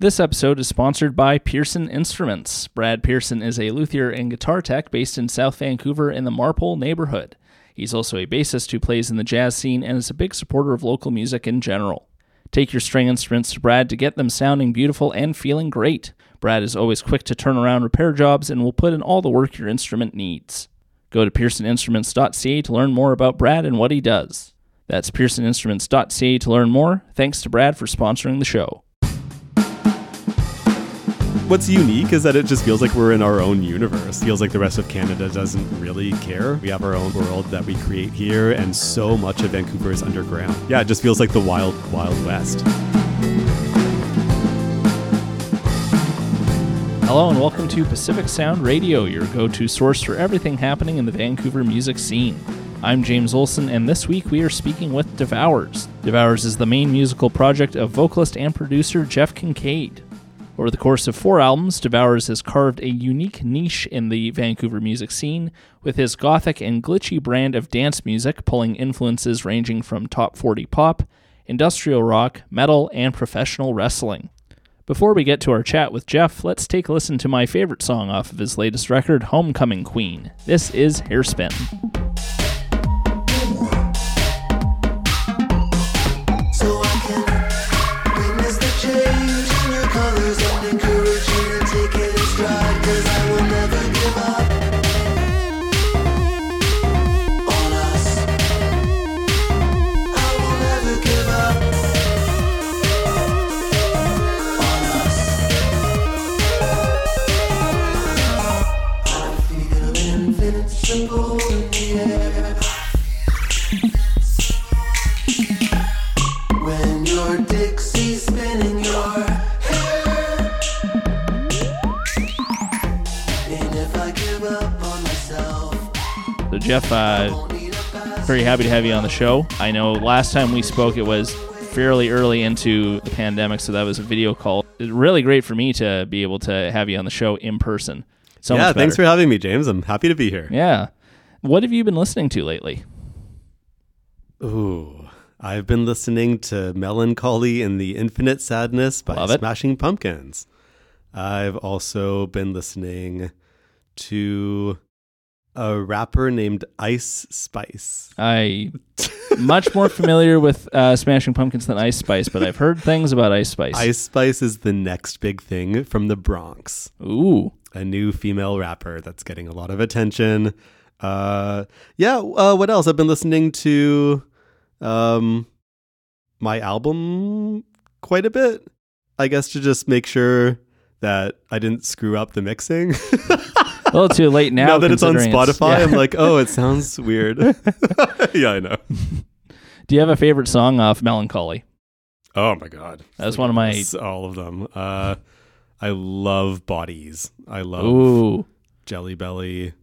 This episode is sponsored by Pearson Instruments. Brad Pearson is a luthier and guitar tech based in South Vancouver in the Marpole neighborhood. He's also a bassist who plays in the jazz scene and is a big supporter of local music in general. Take your string instruments to Brad to get them sounding beautiful and feeling great. Brad is always quick to turn around repair jobs and will put in all the work your instrument needs. Go to pearsoninstruments.ca to learn more about Brad and what he does. That's pearsoninstruments.ca to learn more. Thanks to Brad for sponsoring the show. What's unique is that it just feels like we're in our own universe. Feels like the rest of Canada doesn't really care. We have our own world that we create here, and so much of Vancouver is underground. Yeah, it just feels like the wild, wild west. Hello and welcome to Pacific Sound Radio, your go to source for everything happening in the Vancouver music scene. I'm James Olson, and this week we are speaking with Devours. Devours is the main musical project of vocalist and producer Jeff Cancade. Over the course of four albums, Devours has carved a unique niche in the Vancouver music scene, with his gothic and glitchy brand of dance music pulling influences ranging from top 40 pop, industrial rock, metal, and professional wrestling. Before we get to our chat with Jeff, let's take a listen to my favorite song off of his latest record, Homecoming Queen. This is Hairspin. So, Jeff, uh, very happy to have you on the show. I know last time we spoke, it was fairly early into the pandemic, so that was a video call. It's really great for me to be able to have you on the show in person. So yeah, thanks for having me, James. I'm happy to be here. Yeah. What have you been listening to lately? Ooh, I've been listening to Melancholy and the Infinite Sadness by. Smashing Pumpkins. I've also been listening to a rapper named Ice Spice. I much more familiar with uh, Smashing Pumpkins than Ice Spice, but I've heard things about Ice Spice. Ice Spice is the next big thing from the Bronx. Ooh, a new female rapper that's getting a lot of attention. Uh, yeah. Uh, what else? I've been listening to um, my album quite a bit. I guess to just make sure that I didn't screw up the mixing. a little too late now. now that it's on Spotify, yeah. I'm like, oh, it sounds weird. yeah, I know. Do you have a favorite song off Melancholy? Oh my god, That's one of my- all of them. Uh, I love bodies. I love Ooh, Jelly Belly.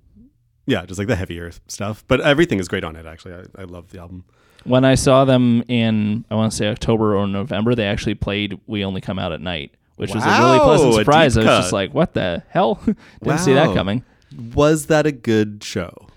Yeah, just like the heavier stuff. But everything is great on it, actually. I, I love the album. when I saw them in, I want to say October or November, they actually played "We Only Come Out at Night," which was a really pleasant surprise. I was just like, "What the hell?" Didn't see that coming. Was that a good show?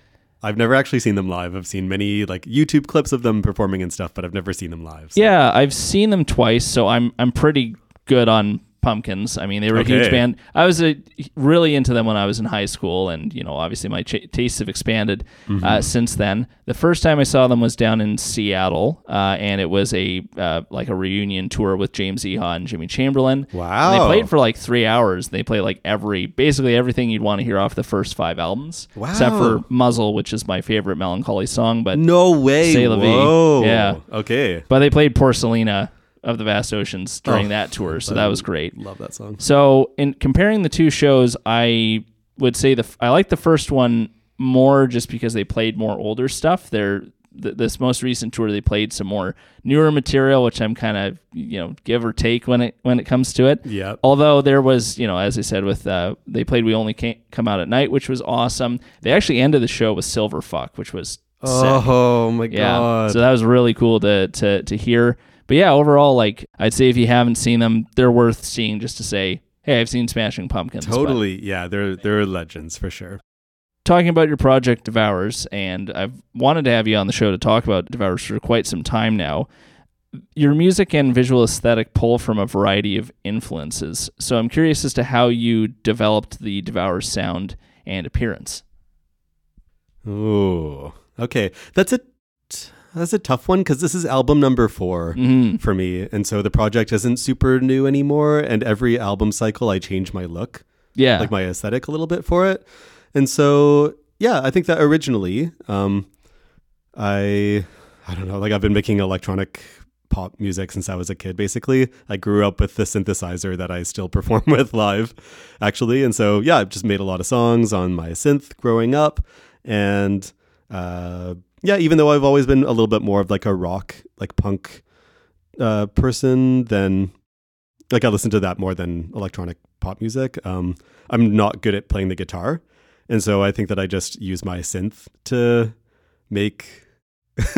I've never actually seen them live. I've seen many like YouTube clips of them performing and stuff, but I've never seen them live. so- Yeah, I've seen them twice, so I'm I'm pretty good on Pumpkins. I mean, they were a huge band. I was a, really into them when I was in high school, and you know, obviously my ch- tastes have expanded Mm-hmm. uh, since then. The first time I saw them was down in Seattle, uh, and it was a uh, like a reunion tour with James Iha and Jimmy Chamberlin. Wow. And they played for like three hours. They played like every, basically everything you'd want to hear off the first five albums, except for Muzzle, which is my favorite melancholy song. But No way. La. Whoa. Yeah. Okay. but they played Porcelina of the Vast Oceans during Oh, that tour, so that was great. Love that song. So, in comparing the two shows, I would say the I like the first one more just because they played more older stuff. They're th- this most recent tour they played some more newer material, which I'm kind of you know give or take when it when it comes to it. Yeah. Although there was, you know, as I said, with uh, they played "We Only Can't Come Out at Night," which was awesome. They actually ended the show with "Silver Fuck," which was sick. Oh my Yeah. god. So that was really cool to to to hear. But yeah, overall, like I'd say if you haven't seen them, they're worth seeing just to say, hey, I've seen Smashing Pumpkins. But totally. Yeah, they're they're legends for sure. talking about your project Devours, and I've wanted to have you on the show to talk about Devours for quite some time now. your music and visual aesthetic pull from a variety of influences. So I'm curious as to how you developed the Devours sound and appearance. Ooh, okay, that's a that's a tough one because this is album number 4 Mhm. for me, and so the project isn't super new anymore. And every album cycle, I change my look, Yeah. like my aesthetic, a little bit for it. And so, yeah, I think that originally, um, I I don't know, like I've been making electronic pop music since I was a kid. Basically, I grew up with the synthesizer that I still perform with live, actually. And so, yeah, I've just made a lot of songs on my synth growing up, and uh, yeah, even though I've always been a little bit more of like a rock, like punk uh, person than like I listen to that more than electronic pop music. Um, I'm not good at playing the guitar, and so I think that I just use my synth to make.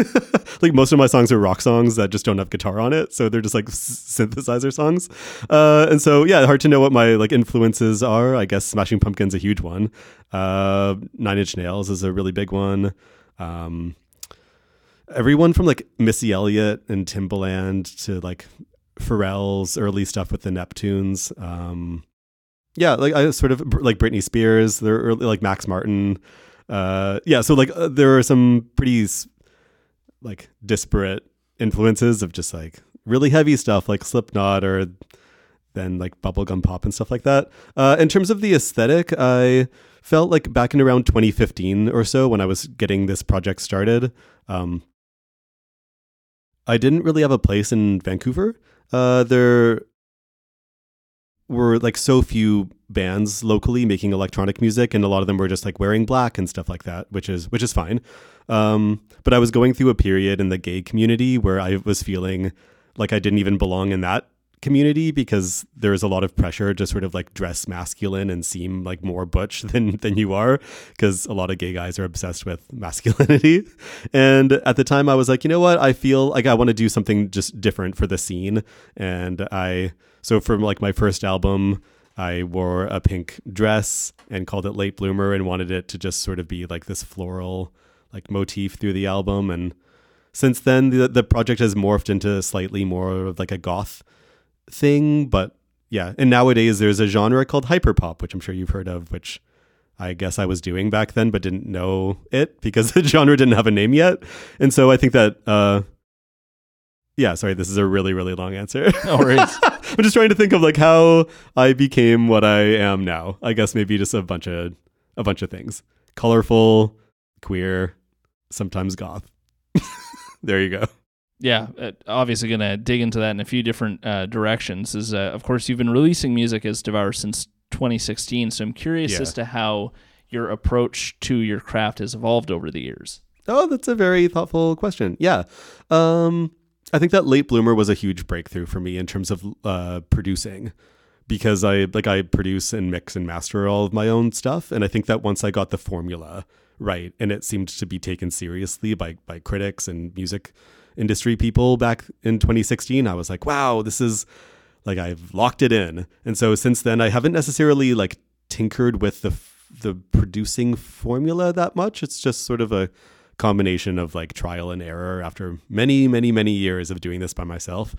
like most of my songs are rock songs that just don't have guitar on it, so they're just like s- synthesizer songs. Uh, and so yeah, hard to know what my like influences are. I guess Smashing Pumpkins a huge one. Uh, Nine Inch Nails is a really big one. Um, everyone from like Missy Elliott and Timbaland to like Pharrell's early stuff with the Neptunes. Um, yeah, like I sort of like Britney Spears, they're early, like Max Martin. Uh, yeah, so like uh, there are some pretty like disparate influences of just like really heavy stuff like Slipknot or then like bubblegum pop and stuff like that. Uh, in terms of the aesthetic, I felt like back in around 2015 or so when I was getting this project started, um, I didn't really have a place in Vancouver. Uh, there were like so few bands locally making electronic music, and a lot of them were just like wearing black and stuff like that, which is which is fine. Um, but I was going through a period in the gay community where I was feeling like I didn't even belong in that community because there's a lot of pressure to sort of like dress masculine and seem like more butch than than you are because a lot of gay guys are obsessed with masculinity. And at the time I was like you know what? I feel like I want to do something just different for the scene. And I so from like my first album I wore a pink dress and called it late bloomer and wanted it to just sort of be like this floral like motif through the album. And since then the the project has morphed into slightly more of like a goth thing but yeah. And nowadays there's a genre called hyperpop which i'm sure you've heard of which i guess i was doing back then but didn't know it because the genre didn't have a name yet. And so i think that uh yeah sorry this is a really really long answer. No worries. i'm just trying to think of like how i became what i am now. I guess maybe just a bunch of a bunch of things. Colorful queer sometimes goth. There you go yeah, uh, obviously going to dig into that in a few different uh, directions. Is uh, of course you've been releasing music as Devour since 2016, so I'm curious Yeah. as to how your approach to your craft has evolved over the years. Oh, that's a very thoughtful question. Yeah. Um, I think that Late Bloomer was a huge breakthrough for me in terms of uh, producing because I like I produce and mix and master all of my own stuff and I think that once I got the formula right and it seemed to be taken seriously by by critics and music industry people back in 2016 I was like wow this is like I've locked it in. And so since then I haven't necessarily like tinkered with the the producing formula that much. It's just sort of a combination of like trial and error after many many many years of doing this by myself.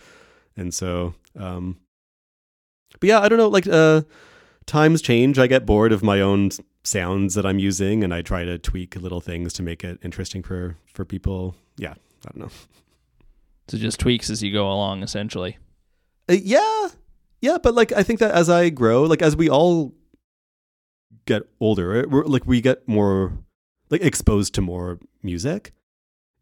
And so um but yeah i don't know like uh times change. I get bored of my own sounds that i'm using and i try to tweak little things to make it interesting for for people. Yeah i don't know. So just tweaks as you go along, essentially. Uh, yeah. Yeah but like i think that as i grow like as we all get older it- we're, like we get more like exposed to more music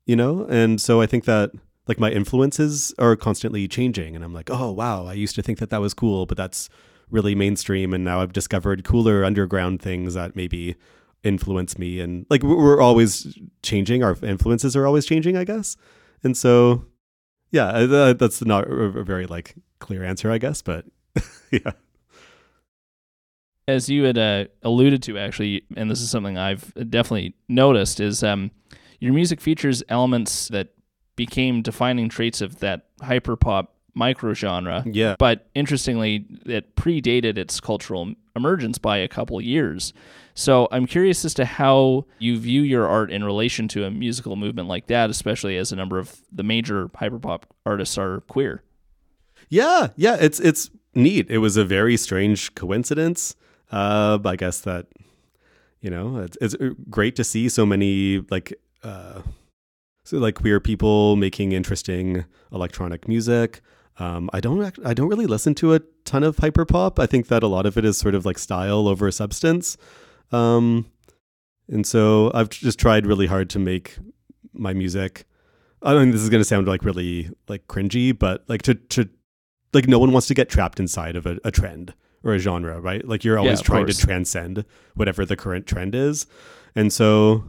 you know? And so i think that like my influences are constantly changing and i'm like oh wow i used to think that that was cool but that's really mainstream and now i've discovered cooler underground things that maybe influence me and like we're always changing. Our influences are always changing i guess. And so yeah that's not a a very like clear answer i guess but yeah. As you had uh, alluded to actually and this is something i've definitely noticed is um, your music features elements that became defining traits of that hyperpop micro genre. Yeah. But interestingly, it predated its cultural emergence by a couple years. So I'm curious as to how you view your art in relation to a musical movement like that, especially as a number of the major hyperpop artists are queer. Yeah, yeah, it's it's neat. It was a very strange coincidence. Uh, I guess that you know it's, it's great to see so many like uh, so like queer people making interesting electronic music. Um, I don't act- I don't really listen to a ton of hyperpop. I think that a lot of it is sort of like style over substance. Um, and so I've just tried really hard to make my music. I mean, this is going to sound like really like cringy, but like to to like no one wants to get trapped inside of a, a trend or a genre, right? Like you're always of trying course. to transcend whatever the current trend is. And so,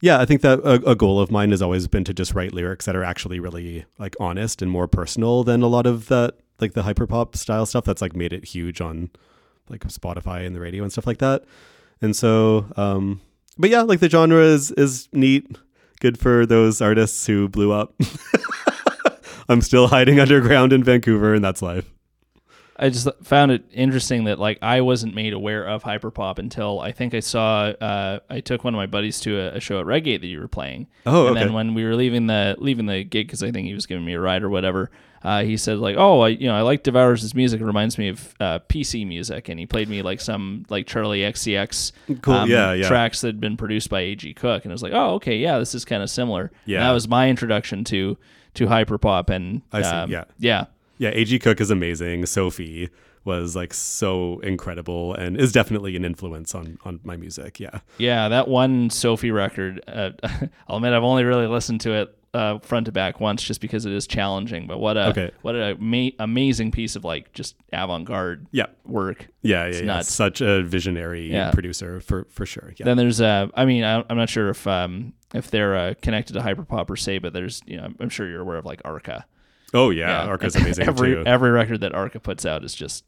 yeah, I think that a, a goal of mine has always been to just write lyrics that are actually really like honest and more personal than a lot of that, like the hyperpop style stuff that's like made it huge on like Spotify and the radio and stuff like that. And so, um, but yeah, like the genre is is neat, good for those artists who blew up. I'm still hiding underground in Vancouver, and that's life. I just found it interesting that like I wasn't made aware of hyperpop until I think I saw uh, I took one of my buddies to a, a show at Redgate that you were playing. Oh, and okay. then when we were leaving the leaving the gig because I think he was giving me a ride or whatever, uh, he said like, "Oh, I you know I like Devours' music. It reminds me of uh, PC music." And he played me like some like Charli XCX Cool, yeah, yeah. tracks that had been produced by A.G. Cook, and I was like, "Oh, okay, yeah, this is kind of similar." Yeah. And that was my introduction to to hyperpop, and I see, um, yeah. yeah. Yeah, A.G. Cook is amazing. Sophie was like so incredible and is definitely an influence on on my music. Yeah. Yeah, that one Sophie record. Uh, I'll admit I've only really listened to it uh, front to back once, just because it is challenging. But what a Okay. what a ma- amazing piece of like just avant garde Yeah. work. Yeah, yeah, It's yeah. nuts. Such a visionary Yeah. producer for for sure. Yeah. Then there's uh, I mean I, I'm not sure if um if they're uh, connected to hyperpop per se, but there's you know I'm sure you're aware of like Arca. Oh yeah, Arca's amazing every too. every record that Arca puts out is just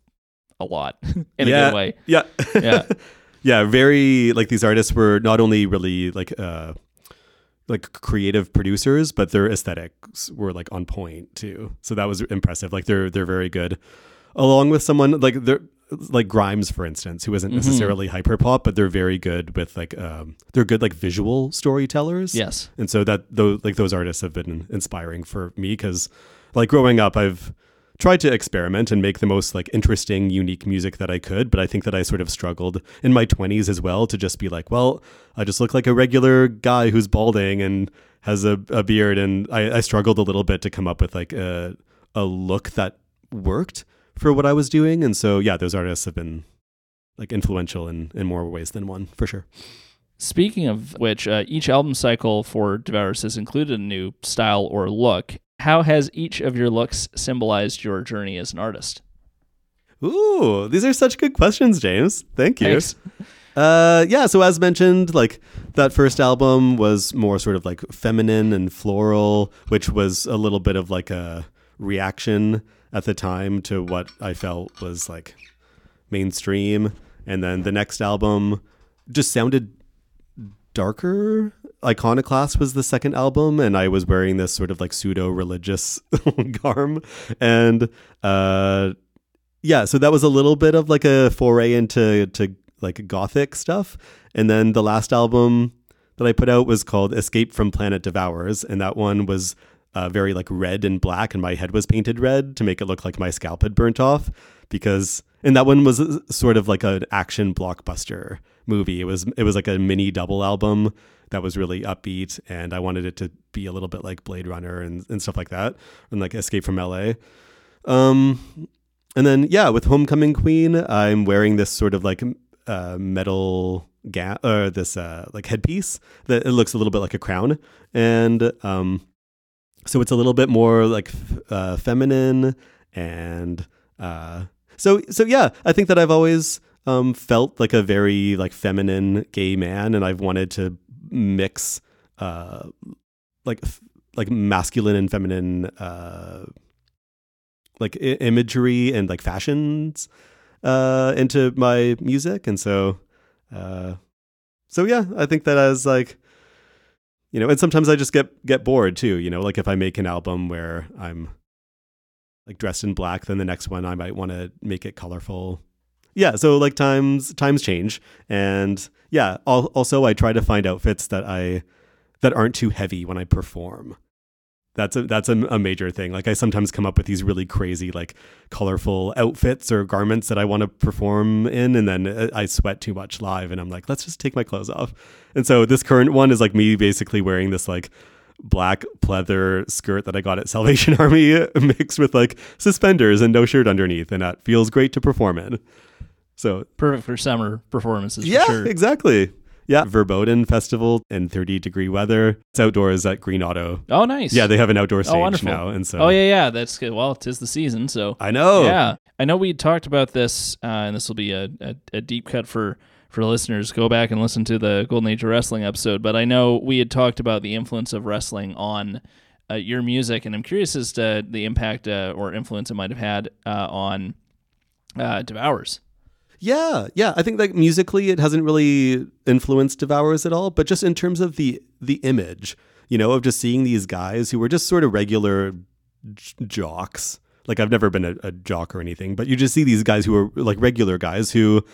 a lot in yeah, a good way. Yeah. Yeah. yeah, very like these artists were not only really like uh like creative producers, but their aesthetics were like on point too. So that was impressive. Like they're they're very good. Along with someone like they're like Grimes, for instance, who Mm-hmm. isn't necessarily hyper pop, but they're very good with like um they're good like visual storytellers. Yes. And so that those like those artists have been inspiring for me because like growing up I've tried to experiment and make the most like interesting unique music that I could but I think that I sort of struggled in my 20s as well to just be like well I just look like a regular guy who's balding and has a, a beard and I, I struggled a little bit to come up with like a a look that worked for what I was doing and so yeah those artists have been like influential in in more ways than one for sure Speaking of which, uh, each album cycle for Devours has included a new style or look. How has each of your looks symbolized your journey as an artist? Ooh, these are such good questions, James. Thank you. Thanks. Uh, yeah. So as mentioned, like that first album was more sort of like feminine and floral, which was a little bit of like a reaction at the time to what I felt was like mainstream. And then the next album just sounded darker. Iconoclast was the second album, and I was wearing this sort of like pseudo religious garb. And uh, yeah, so that was a little bit of like a foray into to like gothic stuff. And then the last album that I put out was called Escape from Planet Devours, and that one was uh, very like red and black, and my head was painted red to make it look like my scalp had burnt off. Because and that one was uh, sort of like an action blockbuster movie. It was it was like a mini double album that was really upbeat, and I wanted it to be a little bit like Blade Runner and, and stuff like that, and like Escape from LA. Um, and then yeah, with Homecoming Queen, I'm wearing this sort of like uh, metal ga- or this uh, like headpiece that it looks a little bit like a crown, and um, so it's a little bit more like f- uh, feminine and uh, so so yeah, I think that I've always um, felt like a very like feminine gay man, and I've wanted to mix uh, like f- like masculine and feminine uh, like I- imagery and like fashions uh, into my music, and so uh, so yeah, I think that as like you know, and sometimes I just get get bored too. You know, like if I make an album where I'm like dressed in black, then the next one I might want to make it colorful. Yeah, so like times times change, and yeah. al- Also, I try to find outfits that I that aren't too heavy when I perform. That's a that's a, a major thing. Like I sometimes come up with these really crazy, like colorful outfits or garments that I want to perform in, and then uh, I sweat too much live, and I'm like, let's just take my clothes off. And so this current one is like me basically wearing this like black pleather skirt that I got at Salvation Army mixed with like suspenders and no shirt underneath, and that feels great to perform in. So Perfect for summer performances. yeah, for sure. exactly. Yeah, Verboten Festival in 30 degree weather. It's outdoors at Green Auto. Oh, nice. Yeah, they have an outdoor stage wonderful. now, and so Oh yeah, yeah. That's good. Well, tis the season, so I know. yeah. I know we talked about this, uh, and this will be a, a, a deep cut for for listeners. Go back and listen to the Golden Age of Wrestling episode. But I know we had talked about the influence of wrestling on uh, your music, and I'm curious as to the impact uh, or influence it might have had uh, on uh, Devours. Yeah, yeah. I think like musically, it hasn't really influenced Devours at all, but just in terms of the the image, you know, of just seeing these guys who were just sort of regular j- jocks. Like I've never been a, a jock or anything, but you just see these guys who are like regular guys who,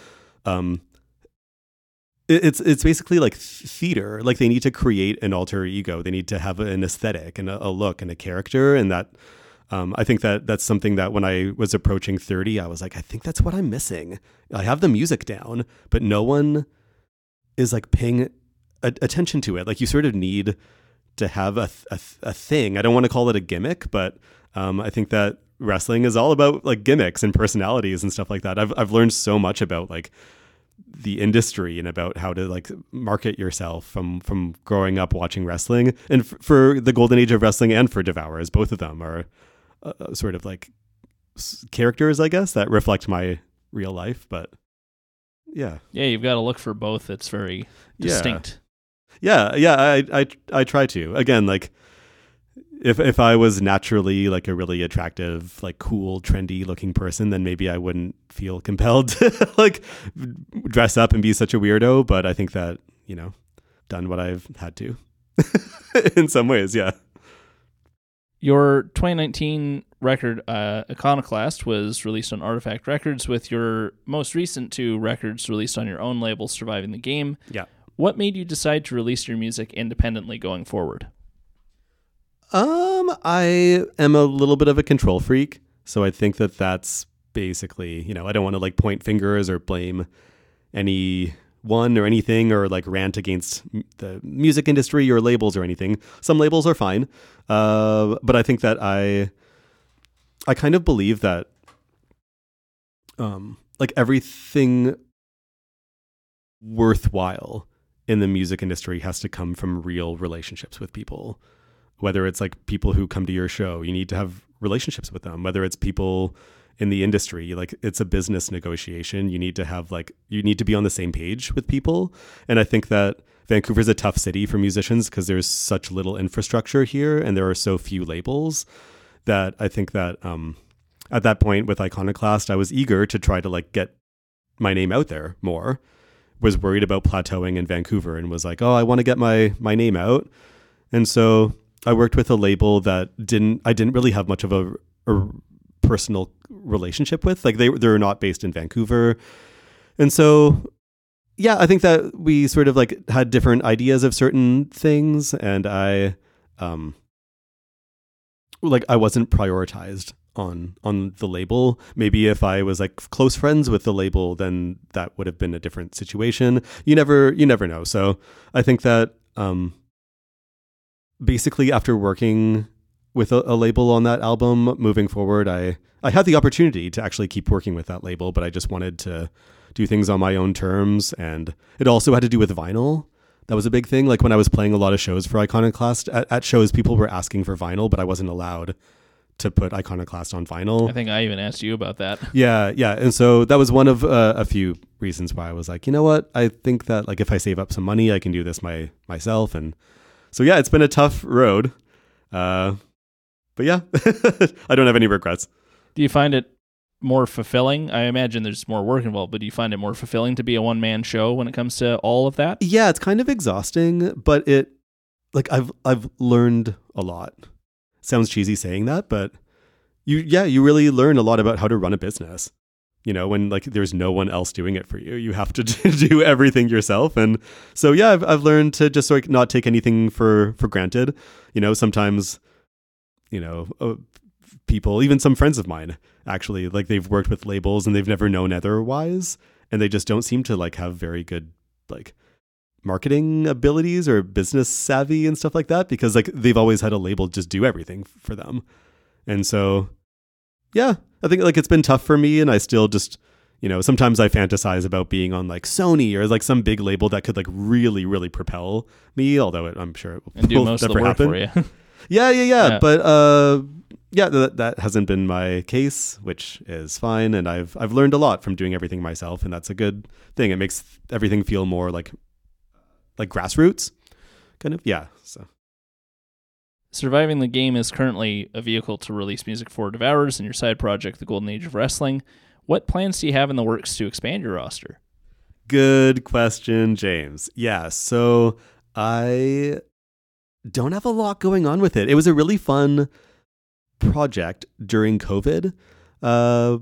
um, it's it's basically like theater. Like they need to create an alter ego. They need to have an aesthetic and a, a look and a character, and that um, I think that that's something that when I was approaching 30, I was like, I think that's what I'm missing. I have the music down, but no one is like paying a- attention to it. Like you sort of need to have a, th- a, th- a thing. I don't want to call it a gimmick, but um, I think that wrestling is all about like gimmicks and personalities and stuff like that. I've, I've learned so much about like the industry and about how to like market yourself from from growing up watching wrestling and f- for the golden age of wrestling and for Devours both of them are uh, sort of like s- characters i guess that reflect my real life but yeah Yeah, you've got to look for both. It's very Yeah. distinct. yeah yeah i i i try to again like if if i was naturally like a really attractive like cool trendy looking person then maybe i wouldn't feel compelled to like dress up and be such a weirdo but i think that you know done what i've had to in some ways yeah Your 2019 record, uh, Iconoclast, was released on Artifact Records, with your most recent two records released on your own label, Surviving the Game. yeah What made you decide to release your music independently going forward? Um, I am a little bit of a control freak, so I think that that's basically, you know, I don't want to like point fingers or blame any one or anything or like rant against the music industry or labels or anything. Some labels are fine, uh, but I think that I, I kind of believe that, um, like everything worthwhile in the music industry has to come from real relationships with people whether it's like people who come to your show you need to have relationships with them. Whether it's people in the industry like it's a business negotiation. You need to have like you need to be on the same page with people. And i think that vancouver's a tough city for musicians because there's such little infrastructure here and there are so few labels that i think that um at that point with iconoclast i was eager to try to like get my name out there more. Was worried about plateauing in vancouver and was like oh i want to get my my name out. And so I worked with a label that didn't I didn't really have much of a, a personal relationship with. Like they they're not based in Vancouver. And so yeah, I think that we sort of like had different ideas of certain things and I um like I wasn't prioritized on on the label. Maybe if I was like close friends with the label then that would have been a different situation. You never you never know. So I think that um basically after working with a, a label on that album moving forward i i had the opportunity to actually keep working with that label but i just wanted to do things on my own terms and it also had to do with vinyl. That was a big thing. Like when i was playing a lot of shows for iconoclast at, at shows people were asking for vinyl but i wasn't allowed to put iconoclast on vinyl. I think I even asked you about that. yeah, yeah, and so that was one of uh, a few reasons why I was like, you know what, I think that like if I save up some money, I can do this my myself, and so yeah, it's been a tough road, uh, but yeah, I don't have any regrets. Do you find it more fulfilling? I imagine there's more work involved, but do you find it more fulfilling to be a one man show when it comes to all of that? Yeah, it's kind of exhausting, but it like I've I've learned a lot. Sounds cheesy saying that, but you yeah, you really learn a lot about how to run a business. You know, when like there's no one else doing it for you, you have to do everything yourself. And so yeah, I've I've learned to just like not take anything for for granted. You know, sometimes, you know, uh, people, even some friends of mine, actually, like they've worked with labels and they've never known otherwise, and they just don't seem to like have very good like marketing abilities or business savvy and stuff like that because like they've always had a label just do everything for them. And so yeah, I think like it's been tough for me and I still just you know, sometimes I fantasize about being on like Sony or like some big label that could like really, really propel me. Although it, I'm sure it will And do most of the work happen. for you. Yeah, yeah, yeah, Yeah. But uh, yeah, that, that hasn't been my case, which is fine. And I've I've learned a lot from doing everything myself, and that's a good thing. It makes everything feel more like like grassroots, kind of. Yeah. So Surviving the Game is currently a vehicle to release music for Devours and your side project, The Golden Age of Wrestling. What plans do you have in the works to expand your roster? good question, James. Yeah. So I don't have a lot going on with it. It was a really fun project during COVID. Uh,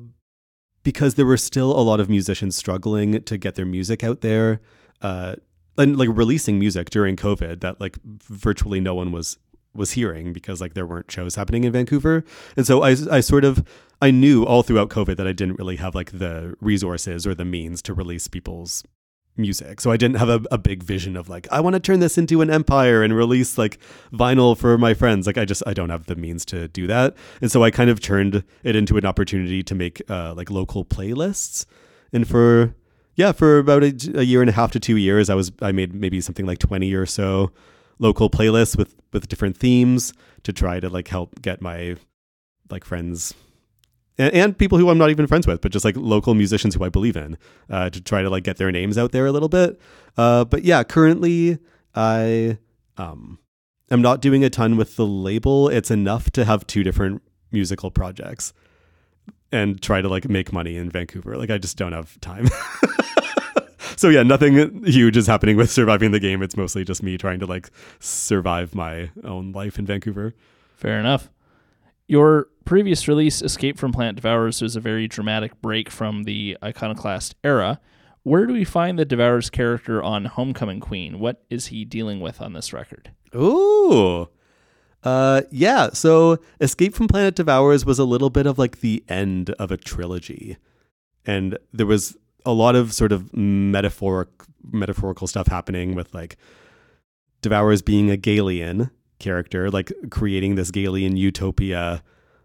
because there were still a lot of musicians struggling to get their music out there uh, and like releasing music during covid that like virtually no one was was hearing because like there weren't shows happening in vancouver. And so i, I sort of i knew all throughout covid that i didn't really have like the resources or the means to release people's music. So i didn't have a, a big vision of like i want to turn this into an empire and release like vinyl for my friends. Like i just i don't have the means to do that. And so i kind of turned it into an opportunity to make uh, like local playlists. And for yeah for about a, a year and a half to two years i was i made maybe something like 20 or so local playlists with with different themes to try to like help get my like friends and, and people who I'm not even friends with, but just like local musicians who I believe in, uh, to try to like get their names out there a little bit. Uh, but yeah, currently I um am not doing a ton with the label. It's enough to have two different musical projects and try to like make money in Vancouver. Like I just don't have time. so yeah, nothing huge is happening with surviving the game. It's mostly just me trying to like survive my own life in Vancouver. Fair enough. Your previous release, Escape from Planet Devours, was a very dramatic break from the Iconoclast era. Where do we find the Devours character on Homecoming Queen? What is he dealing with on this record? Ooh. Uh yeah, so Escape from Planet Devours was a little bit of like the end of a trilogy. And there was a lot of sort of metaphoric metaphorical stuff happening with like Devours being a Galian character, like creating this Galian utopia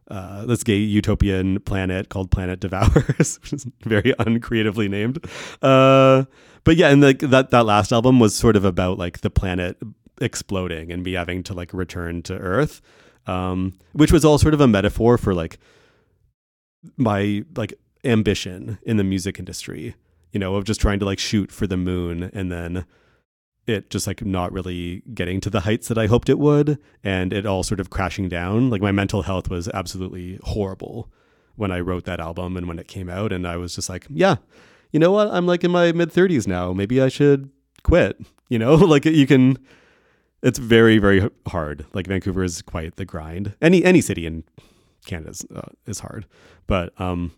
uh, this gay utopian planet called Planet Devours, which is very uncreatively named. Uh, but yeah, and like that that last album was sort of about like the planet exploding and me having to like return to Earth, um, which was all sort of a metaphor for like my like ambition in the music industry. You know, of just trying to like shoot for the moon and then it just like not really getting to the heights that I hoped it would and it all sort of crashing down. Like my mental health was absolutely horrible when I wrote that album and when it came out and I was just like, yeah, you know what? I'm like in my mid 30s now. Maybe I should quit. You know, like you can it's very very hard. Like Vancouver is quite the grind. Any any city in Canada is, uh, is hard. But um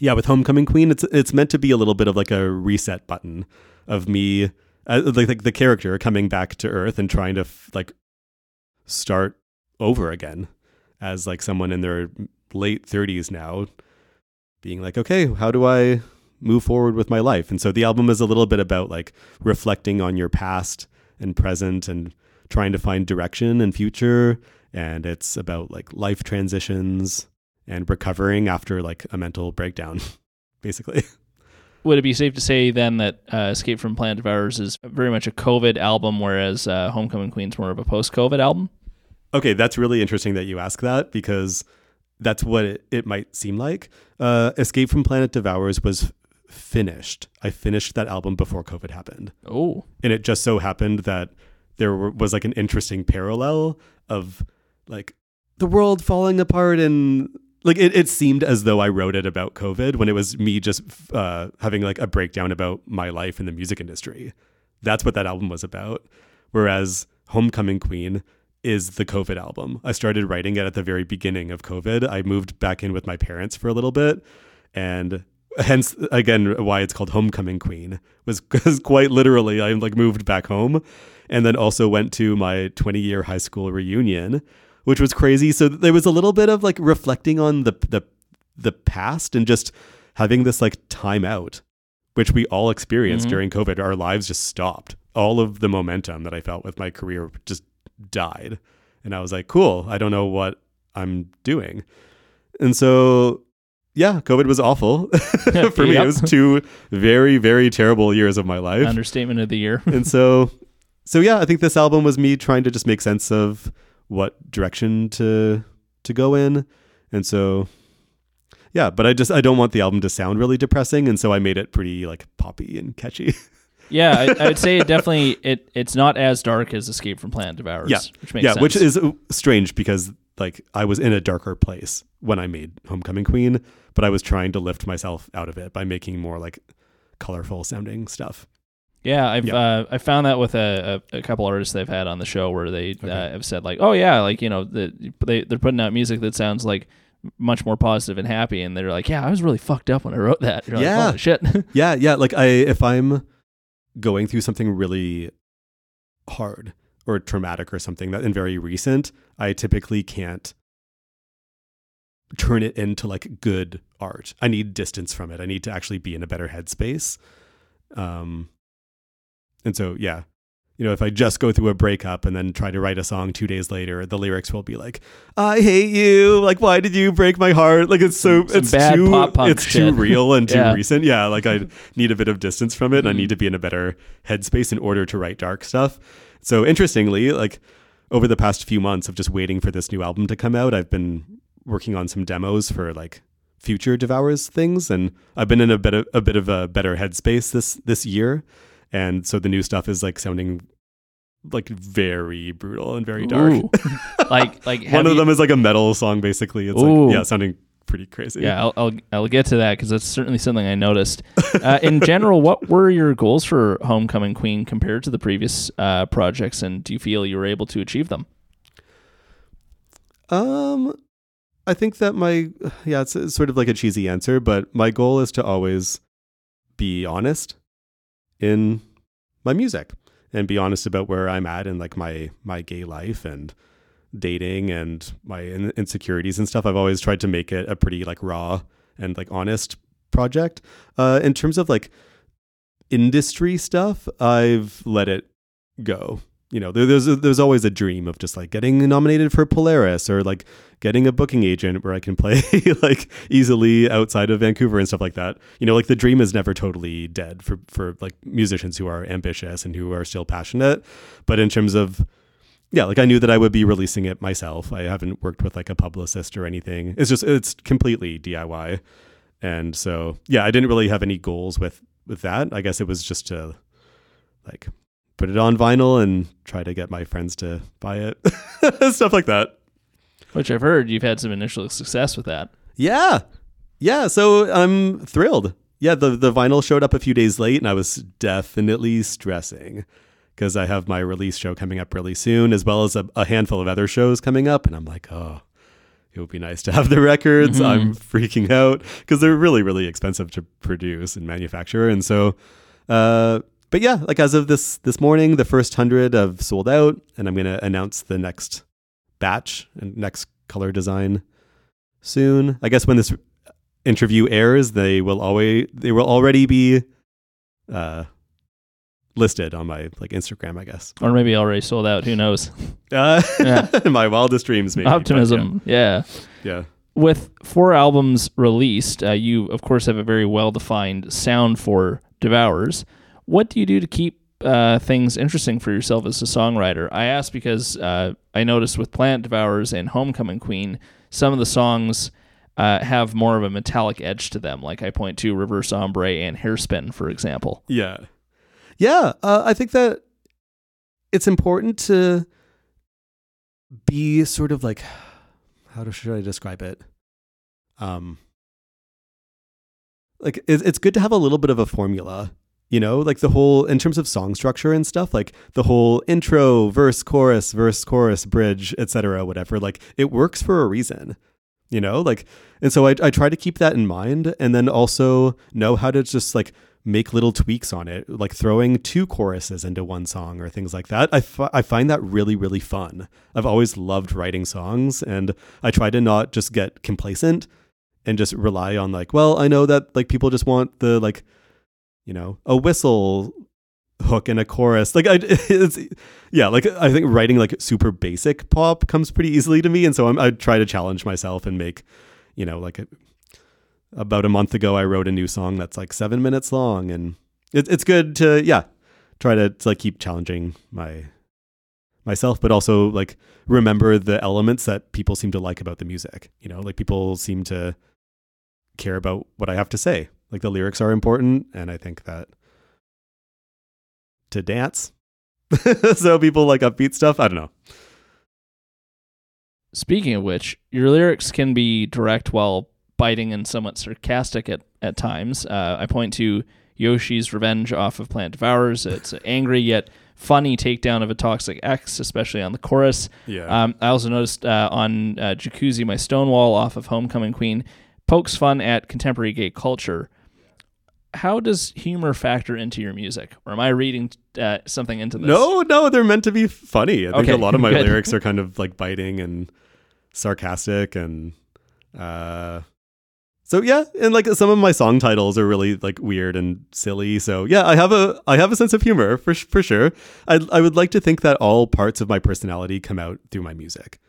yeah, with Homecoming Queen, it's it's meant to be a little bit of like a reset button of me uh, like, like the character coming back to earth and trying to f- like start over again as like someone in their late 30s now being like okay how do i move forward with my life? And so the album is a little bit about like reflecting on your past and present and trying to find direction and future and it's about like life transitions and recovering after like a mental breakdown basically Would it be safe to say then that uh, Escape from Planet Devours is very much a COVID album, whereas uh, Homecoming Queen's more of a post-COVID album? Okay, that's really interesting that you ask that because that's what it, it might seem like. Uh, Escape from Planet Devours was finished. I finished that album before COVID happened. Oh, And it just so happened that there were, was like an interesting parallel of like the world falling apart and like it, it seemed as though I wrote it about COVID when it was me just uh, having like a breakdown about my life in the music industry. That's what that album was about. Whereas Homecoming Queen, is the COVID album. I started writing it at the very beginning of COVID. I moved back in with my parents for a little bit, and hence again why it's called Homecoming Queen was because quite literally I like moved back home, and then also went to my 20 year high school reunion, which was crazy. So there was a little bit of like reflecting on the the the past and just having this like time out, which we all experienced Mhm. during COVID. Our lives just stopped. All of the momentum that I felt with my career just died. And I was like, cool, I don't know what I'm doing. And so, yeah, COVID was awful. For me, Yep. it was two very, very terrible years of my life. Understatement of the year. and so, so yeah, I think this album was me trying to just make sense of what direction to to go in. And so, yeah, but I just I don't want the album to sound really depressing, and so I made it pretty like poppy and catchy. yeah, I, I would say it definitely it it's not as dark as Escape from Planet Devours. Yeah. which makes yeah, sense. which is uh, strange because like I was in a darker place when I made Homecoming Queen, but I was trying to lift myself out of it by making more like colorful sounding stuff. Yeah, I've Yeah. Uh, I found that with a, a, a couple artists they've had on the show where they uh, have said like, oh yeah, like you know the, they they're putting out music that sounds like much more positive and happy, and they're like, yeah, I was really fucked up when I wrote that. You're Yeah. like, shit. Yeah, yeah. Like I, if I'm going through something really hard or traumatic or something that and very recent, I typically can't turn it into like good art. I need distance from it. I need to actually be in a better headspace. Um, and so yeah, you know, if I just go through a breakup and then try to write a song two days later, the lyrics will be like, "I hate you. Like, why did you break my heart? Like, it's so Some- it's too it's too real and too Yeah. recent. Yeah, like I need a bit of distance from it. and I need to be in a better headspace in order to write dark stuff. So interestingly, like over the past few months of just waiting for this new album to come out, I've been working on some demos for like future Devours things, and I've been in a bit of a bit of a better headspace this this year, and so the new stuff is like sounding like very brutal and very dark. Ooh. like like One have of you- them is like a metal song, basically. It's Ooh. like yeah, sounding pretty crazy. Yeah, I'll, I'll I'll get to that because that's certainly something I noticed. Uh, in general, what were your goals for Homecoming Queen compared to the previous uh, projects, and do you feel you were able to achieve them? Um, I think that my yeah, it's, it's sort of like a cheesy answer, but my goal is to always be honest in my music and be honest about where I'm at in like my my gay life and dating and my in- insecurities and stuff. I've always tried to make it a pretty like raw and like honest project. Uh, in terms of like industry stuff, I've let it go. You know, there, there's there's always a dream of just like getting nominated for Polaris or like getting a booking agent where I can play like easily outside of Vancouver and stuff like that. You know, like the dream is never totally dead for for like musicians who are ambitious and who are still passionate. But in terms of yeah, like I knew that I would be releasing it myself. I haven't worked with like a publicist or anything. It's just it's completely DIY. And so yeah, I didn't really have any goals with with that. I guess it was just to like put it on vinyl and try to get my friends to buy it. Stuff like that. Which I've heard you've had some initial success with that. Yeah. Yeah, so I'm thrilled. Yeah, the the vinyl showed up a few days late and I was definitely stressing because I have my release show coming up really soon as well as a, a handful of other shows coming up and I'm like, "Oh, it would be nice to have the records." Mhm. I'm freaking out because they're really really expensive to produce and manufacture and so uh but yeah, like as of this this morning, the first 100 have sold out and I'm going to announce the next batch and next color design soon. I guess when this interview airs, they will always they will already be uh listed on my like Instagram, I guess. Or maybe already sold out. Who knows? Uh, Yeah. in my wildest dreams, maybe. but Optimism. Yeah. Yeah. With four albums released, uh, you, of course, have a very well defined sound for Devours. What do you do to keep uh, things interesting for yourself as a songwriter? I ask because uh, I noticed with Planet Devours and Homecoming Queen, some of the songs uh, have more of a metallic edge to them. Like I point to Reverse Ombre and Hairspin, for example. Yeah. Yeah. Uh, I think that it's important to be sort of like, how should I describe it? Um, like it's good to have a little bit of a formula you know, like the whole in terms of song structure and stuff, like the whole intro, verse, chorus, verse, chorus, bridge, etc., whatever. Like it works for a reason, you know. Like, and so I I try to keep that in mind, and then also know how to just like make little tweaks on it, like throwing two choruses into one song or things like that. I, I find that really, really fun. I've always loved writing songs and I try to not just get complacent and just rely on like, well, I know that like people just want the like, you know, a whistle hook and a chorus. Like I, it's, yeah, like I think writing like super basic pop comes pretty easily to me. And so I'm, I try to challenge myself and make, you know, like a, about a month ago, I wrote a new song that's like seven minutes long, and it, it's good to yeah try to, to like keep challenging my myself, but also like remember the elements that people seem to like about the music. You know, like people seem to care about what I have to say. Like the lyrics are important, and I think that to dance. so people like upbeat stuff. I don't know. Speaking of which, your lyrics can be direct while biting and somewhat sarcastic at, at times. Uh, I point to Yoshi's Revenge off of Planet Devours. It's an angry yet funny takedown of a toxic ex, especially on the chorus. Yeah. Um, I also noticed uh, on uh, Jacuzzi My Stonewall off of Homecoming Queen pokes fun at contemporary gay culture. How does humor factor into your music? Or am I reading uh, something into this? No, no, they're meant to be funny. I think Okay, a lot of my good. lyrics are kind of like biting and sarcastic and uh so yeah, and like some of my song titles are really like weird and silly. So yeah, I have a I have a sense of humor for for sure. I I would like to think that all parts of my personality come out through my music.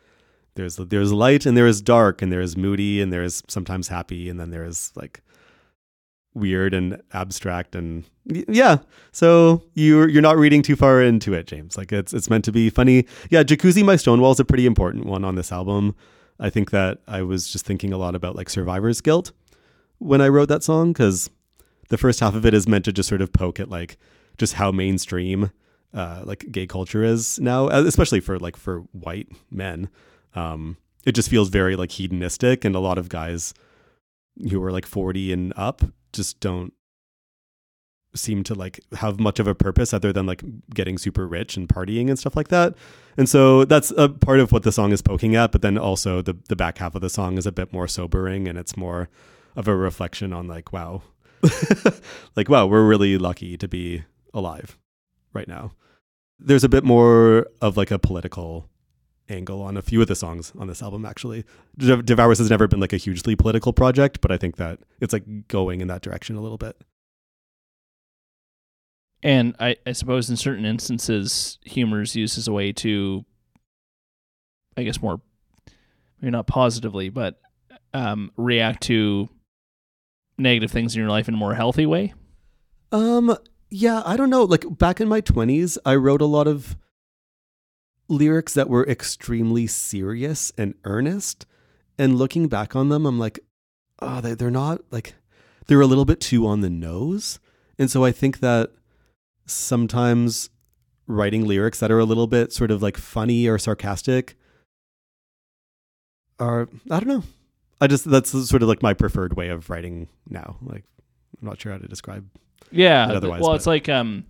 There's there's light and there is dark and there is moody and there is sometimes happy and then there is like weird and abstract and yeah. So you're you're not reading too far into it, James. Like it's it's meant to be funny. Yeah, Jacuzzi My Stonewall is a pretty important one on this album. I think that I was just thinking a lot about like survivor's guilt when I wrote that song because the first half of it is meant to just sort of poke at like just how mainstream uh, like gay culture is now, uh, especially for like for white men. Um, it just feels very like hedonistic, and a lot of guys who are like forty and up just don't seem to like have much of a purpose other than like getting super rich and partying and stuff like that. And so that's a part of what the song is poking at, but then also the the back half of the song is a bit more sobering and it's more of a reflection on like wow. like wow, we're really lucky to be alive right now. There's a bit more of like a political angle on a few of the songs on this album actually. De- Devours has never been like a hugely political project, but I think that it's like going in that direction a little bit. And I, I suppose in certain instances, humor is used as a way to, I guess, more, maybe not positively, but um, react to negative things in your life in a more healthy way. Um, yeah, I don't know. Like back in my 20s, I wrote a lot of lyrics that were extremely serious and earnest. And looking back on them, I'm like, oh, they, they're not like, they're a little bit too on the nose. And so I think that sometimes writing lyrics that are a little bit sort of like funny or sarcastic are, I don't know. I just, that's sort of like my preferred way of writing now. Like, I'm not sure how to describe Yeah. Th- otherwise, well, but- it's like um,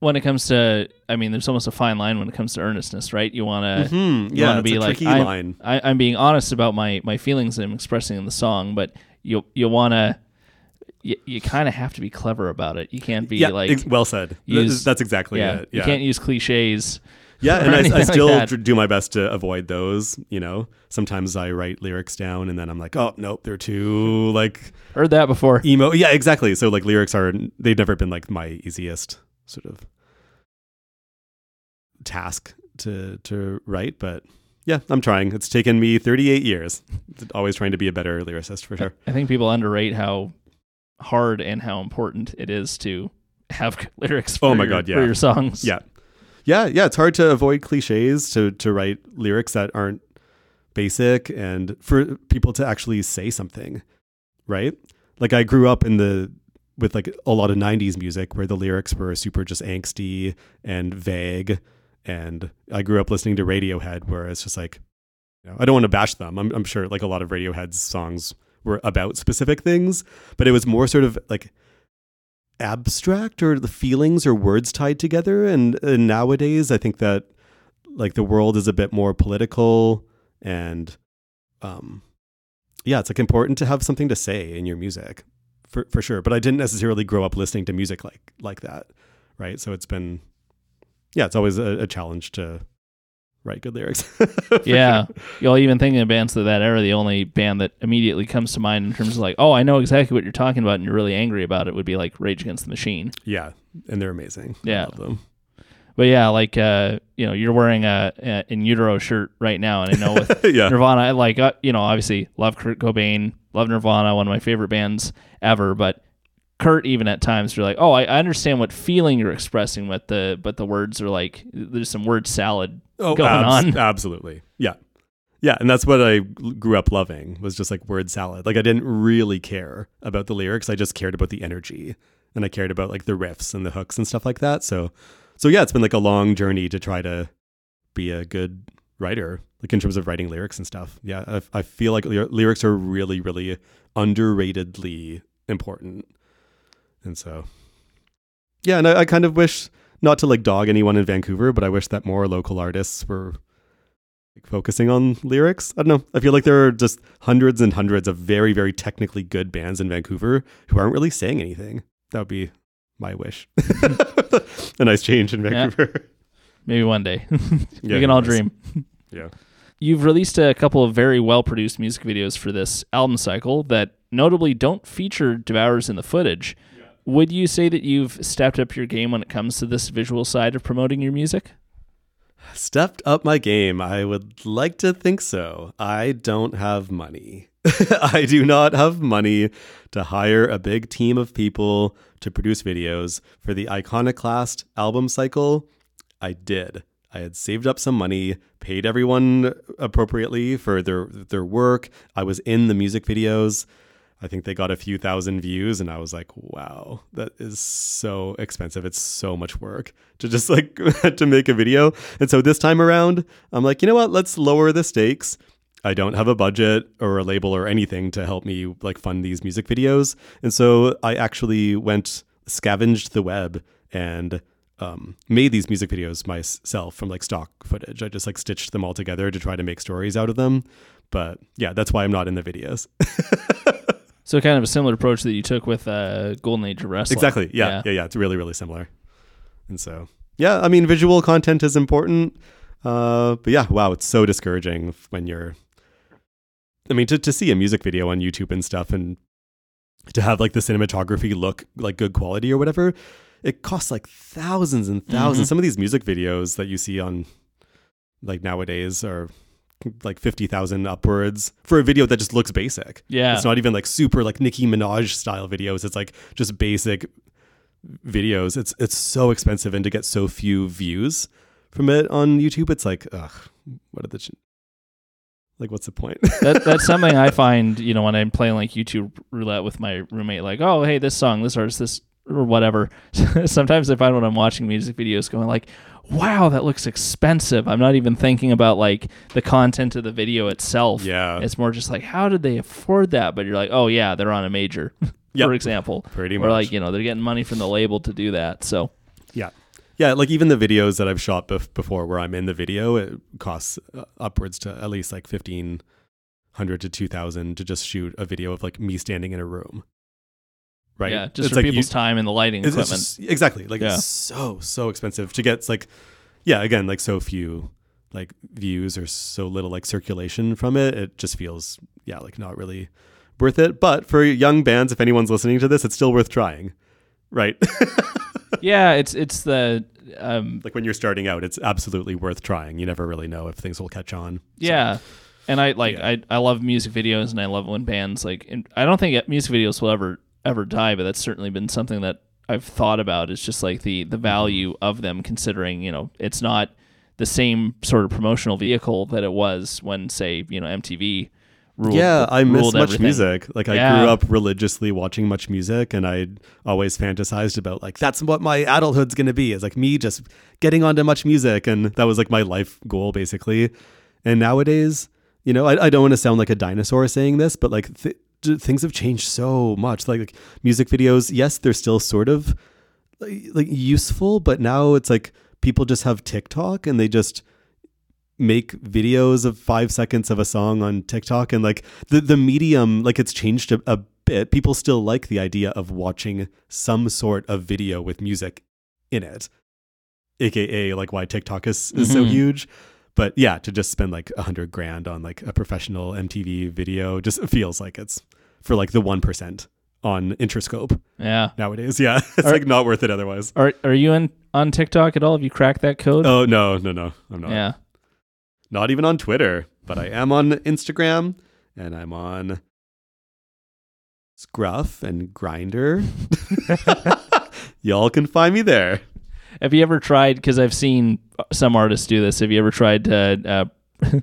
when it comes to, I mean, there's almost a fine line when it comes to earnestness, right? You want to. Mhm. Yeah, wanna be a like, I'm-. I, I'm being honest about my my feelings that I'm expressing in the song, but you you want to you, you kind of have to be clever about it. You can't be yeah, like ex- well said. Use- That's exactly yeah, it. you can't use cliches. yeah, and I, I still dr- do my best to avoid those. You know, sometimes I write lyrics down and then I'm like, oh nope, they're too like Heard that before. emo. Yeah, exactly. So like lyrics are they've never been like my easiest sort of task to to write, but yeah, I'm trying. It's taken me 38 years. Always trying to be a better lyricist for sure. I think people underrate how hard and how important it is to have lyrics. Oh for Oh my your- God, for your songs. Yeah. Yeah, yeah, it's hard to avoid cliches to to write lyrics that aren't basic and for people to actually say something, right? Like I grew up in the with like a lot of 90s music where the lyrics were super just angsty and vague and I grew up listening to Radiohead where it's just like you know, I don't want to bash them. I'm I'm sure like a lot of Radiohead's songs were about specific things, but it was more sort of like abstract or the feelings or words tied together. And, and nowadays, I think that like the world is a bit more political and um yeah it's like important to have something to say in your music for for sure but i didn't necessarily grow up listening to music like like that right so it's been yeah it's always a, a challenge to write good lyrics yeah. sure. Know, even thinking of bands of that era, the only band that immediately comes to mind in terms of like, oh, I know exactly what you're talking about and you're really angry about it would be like Rage Against the Machine. yeah and they're amazing I Yeah. love them But yeah, like uh, you know, you're wearing a, a in utero shirt right now, and I know with yeah Nirvana, I like uh, you know, obviously love Kurt Cobain, love Nirvana, one of my favorite bands ever. But Kurt, even at times, you're like, oh, I, I understand what feeling you're expressing, but the but the words are like there's some word salad oh, going abs- on. absolutely yeah yeah and that's what i grew up loving was just like word salad like i didn't really care about the lyrics i just cared about the energy and i cared about like the riffs and the hooks and stuff like that so so yeah it's been like a long journey to try to be a good writer like in terms of writing lyrics and stuff. Yeah i, I feel like ly- lyrics are really really underratedly important. And so yeah and I, I kind of wish not to like dog anyone in vancouver but i wish that more local artists were like, focusing on lyrics. I don't know. I feel like there are just hundreds and hundreds of very very technically good bands in vancouver who aren't really saying anything. That would be my wish mm-hmm. a nice change in Yeah. vancouver Maybe one day Yeah, we can all dream. yeah You've released a couple of very well produced music videos for this album cycle that notably don't feature devours in the footage. Would you say that you've stepped up your game when it comes to this visual side of promoting your music? stepped up my game. I would like to think so. I don't have money. I do not have money to hire a big team of people to produce videos for the Iconoclast album cycle. I did. I had saved up some money, paid everyone appropriately for their their work. I was in the music videos. I think they got a few thousand views, and I was like, "Wow, that is so expensive. It's so much work to just like to make a video." And so this time around, I'm like, you know what? Let's lower the stakes. I don't have a budget or a label or anything to help me like fund these music videos, and so I actually went scavenged the web and um, made these music videos myself from like stock footage. I just like stitched them all together to try to make stories out of them. But yeah, that's why I'm not in the videos. So kind of a similar approach that you took with uh, Golden Age of Wrestling. Exactly. Yeah, yeah. Yeah. It's really, really similar. And so, yeah, I mean, visual content is important. Uh, but yeah, wow, it's so discouraging when you're. I mean, to, to see a music video on YouTube and stuff and to have like the cinematography look like good quality or whatever, it costs like thousands and 1000s Mhm. Some of these music videos that you see on like nowadays are like 50,000 upwards for a video that just looks basic. Yeah. It's not even like super like Nicki Minaj style videos. It's like just basic videos. It's it's so expensive and to get so few views from it on YouTube, it's like, ugh, what are the ch- like what's the point? that, that's something I find, you know, when I'm playing like YouTube roulette with my roommate, like, oh, hey, this song, this artist, this, or whatever. Sometimes I find when I'm watching music videos going like, wow, that looks expensive. I'm not even thinking about like the content of the video itself. yeah. It's more just like, how did they afford that? But you're like, oh, yeah, they're on a major, Yep. for example. Pretty Or much. like, you know, they're getting money from the label to do that. So, Yeah. Yeah, like even the videos that I've shot bef- before where I'm in the video, it costs uh, upwards to at least like 1500 to 2000 to just shoot a video of like me standing in a room. Right? yeah, just It's for like you- time and the lighting It's- it's equipment. just- exactly. Like Yeah. it's so so expensive to get like yeah, again, like so few like views or so little like circulation from it. It just feels yeah, like not really worth it. But for young bands, if anyone's listening to this, it's still worth trying. Right? yeah, it's it's the um, like when you're starting out, it's absolutely worth trying. You never really know if things will catch on. So, Yeah. And I like Yeah. I, I love music videos and I love when bands like and I don't think music videos will ever ever die, but that's certainly been something that I've thought about. It's just like the the value of them considering, you know, it's not the same sort of promotional vehicle that it was when say, you know, MTV ruled yeah, I miss much everything. music. Like I Yeah. grew up religiously watching MuchMusic, and I always fantasized about like that's what my adulthood's gonna be. Is like me just getting onto MuchMusic, and that was like my life goal basically. And nowadays, you know, I, I don't want to sound like a dinosaur saying this, but like th- things have changed so much. Like, like music videos, yes, they're still sort of like, like useful, but now it's like people just have TikTok and they just make videos of five seconds of a song on TikTok and like the the medium like it's changed a, a bit. People still like the idea of watching some sort of video with music in it, aka like why TikTok is, is so Mhm. huge. But yeah, to just spend like a hundred grand on like a professional MTV video just feels like it's for like the one percent on Interscope Yeah. nowadays. Yeah, it's Are- like not worth it otherwise. Are are you in on TikTok at all? Have you cracked that code? Oh no, no, no, I'm not. yeah. Not even on Twitter, but I am on Instagram and I'm on Scruff and Grindr. Y'all can find me there. Have you ever tried? Because I've seen some artists do this. Have you ever tried to uh,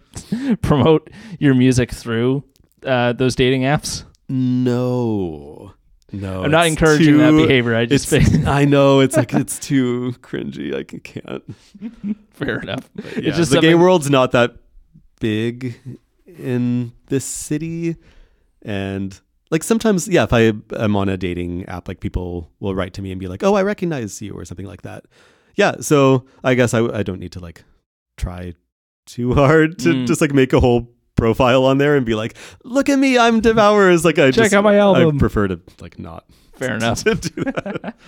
promote your music through uh, those dating apps? No. No. I'm not encouraging that behavior. I just I know it's like it's too cringy. I can- can't. fair enough. Yeah, it's just the gay world's not that big in this city, and like sometimes, yeah, if I am on a dating app, like people will write to me and be like, "Oh, I recognize you" or something like that. Yeah, so I guess I I don't need to like try too hard to Mm. just like make a whole profile on there and be like, "Look at me, I'm Devourers." Like I Check just, out my album. I prefer to like not. Fair enough. to do that.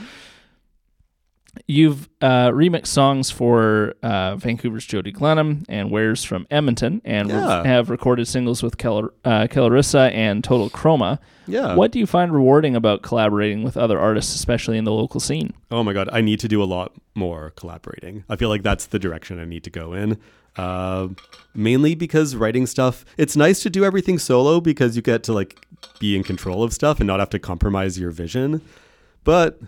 You've uh, remixed songs for uh, Vancouver's Jody Glenham and Wares from Edmonton, and re- Yeah. have recorded singles with Keller, uh, Kellarissa and Total Chroma. Yeah. What do you find rewarding about collaborating with other artists, especially in the local scene? Oh my god, I need to do a lot more collaborating. I feel like that's the direction I need to go in. Uh, mainly because writing stuff, it's nice to do everything solo because you get to like be in control of stuff and not have to compromise your vision. But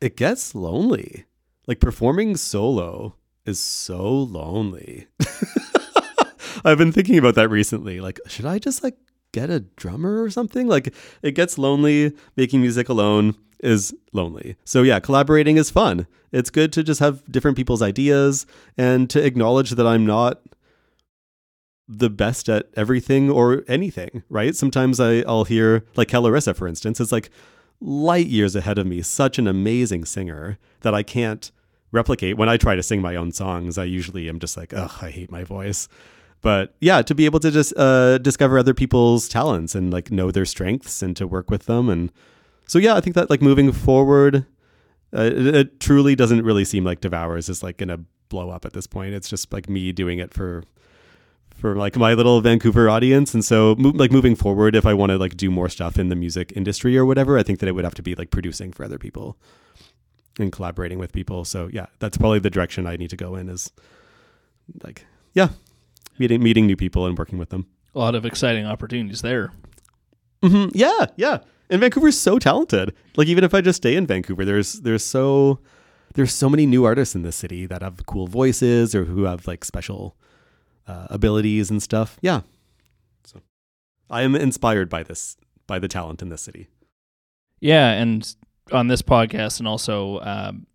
it gets lonely. Like performing solo is so lonely. I've been thinking about that recently. Like, should I just like get a drummer or something? Like, it gets lonely. Making music alone is lonely. So, yeah, collaborating is fun. It's good to just have different people's ideas and to acknowledge that I'm not the best at everything or anything, right? Sometimes I, I'll hear, like Kellarissa, for instance, is like light years ahead of me, such an amazing singer that I can't replicate. When I try to sing my own songs, I usually am just like, ugh, I hate my voice. But yeah, to be able to just uh, discover other people's talents and like know their strengths and to work with them. And so, yeah, I think that like moving forward, uh, it, it truly doesn't really seem like Devours is like going to blow up at this point. It's just like me doing it for for like my little Vancouver audience. And so mo- like moving forward, if I want to like do more stuff in the music industry or whatever, I think that it would have to be like producing for other people and collaborating with people. So yeah, that's probably the direction I need to go in is like, yeah, meeting, meeting new people and working with them. A lot of exciting opportunities there. hmm Yeah, yeah. And Vancouver's so talented. Like even if I just stay in Vancouver, there's there's so there's so many new artists in this city that have cool voices or who have like special uh, abilities and stuff. Yeah. So I am inspired by this by the talent in this city. Yeah, and on this podcast and also um,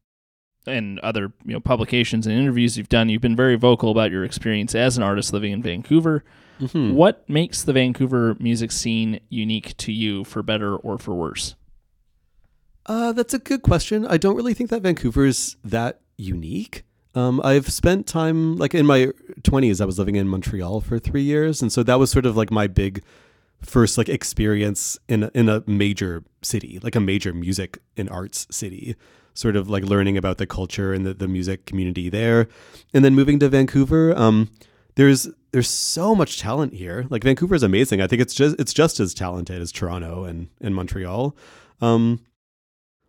in other you know publications and interviews you've done, you've been very vocal about your experience as an artist living in Vancouver. Mhm. What makes the Vancouver music scene unique to you, for better or for worse? Uh, that's a good question. I don't really think that Vancouver is that unique. Um, I've spent time like in my 20s. I was living in Montreal for three years, and so that was sort of like my big first like experience in a, in a major city, like a major music and arts city. Sort of like learning about the culture and the, the music community there, and then moving to Vancouver. Um, there's there's so much talent here. Like Vancouver is amazing. I think it's just it's just as talented as Toronto and and Montreal. Um,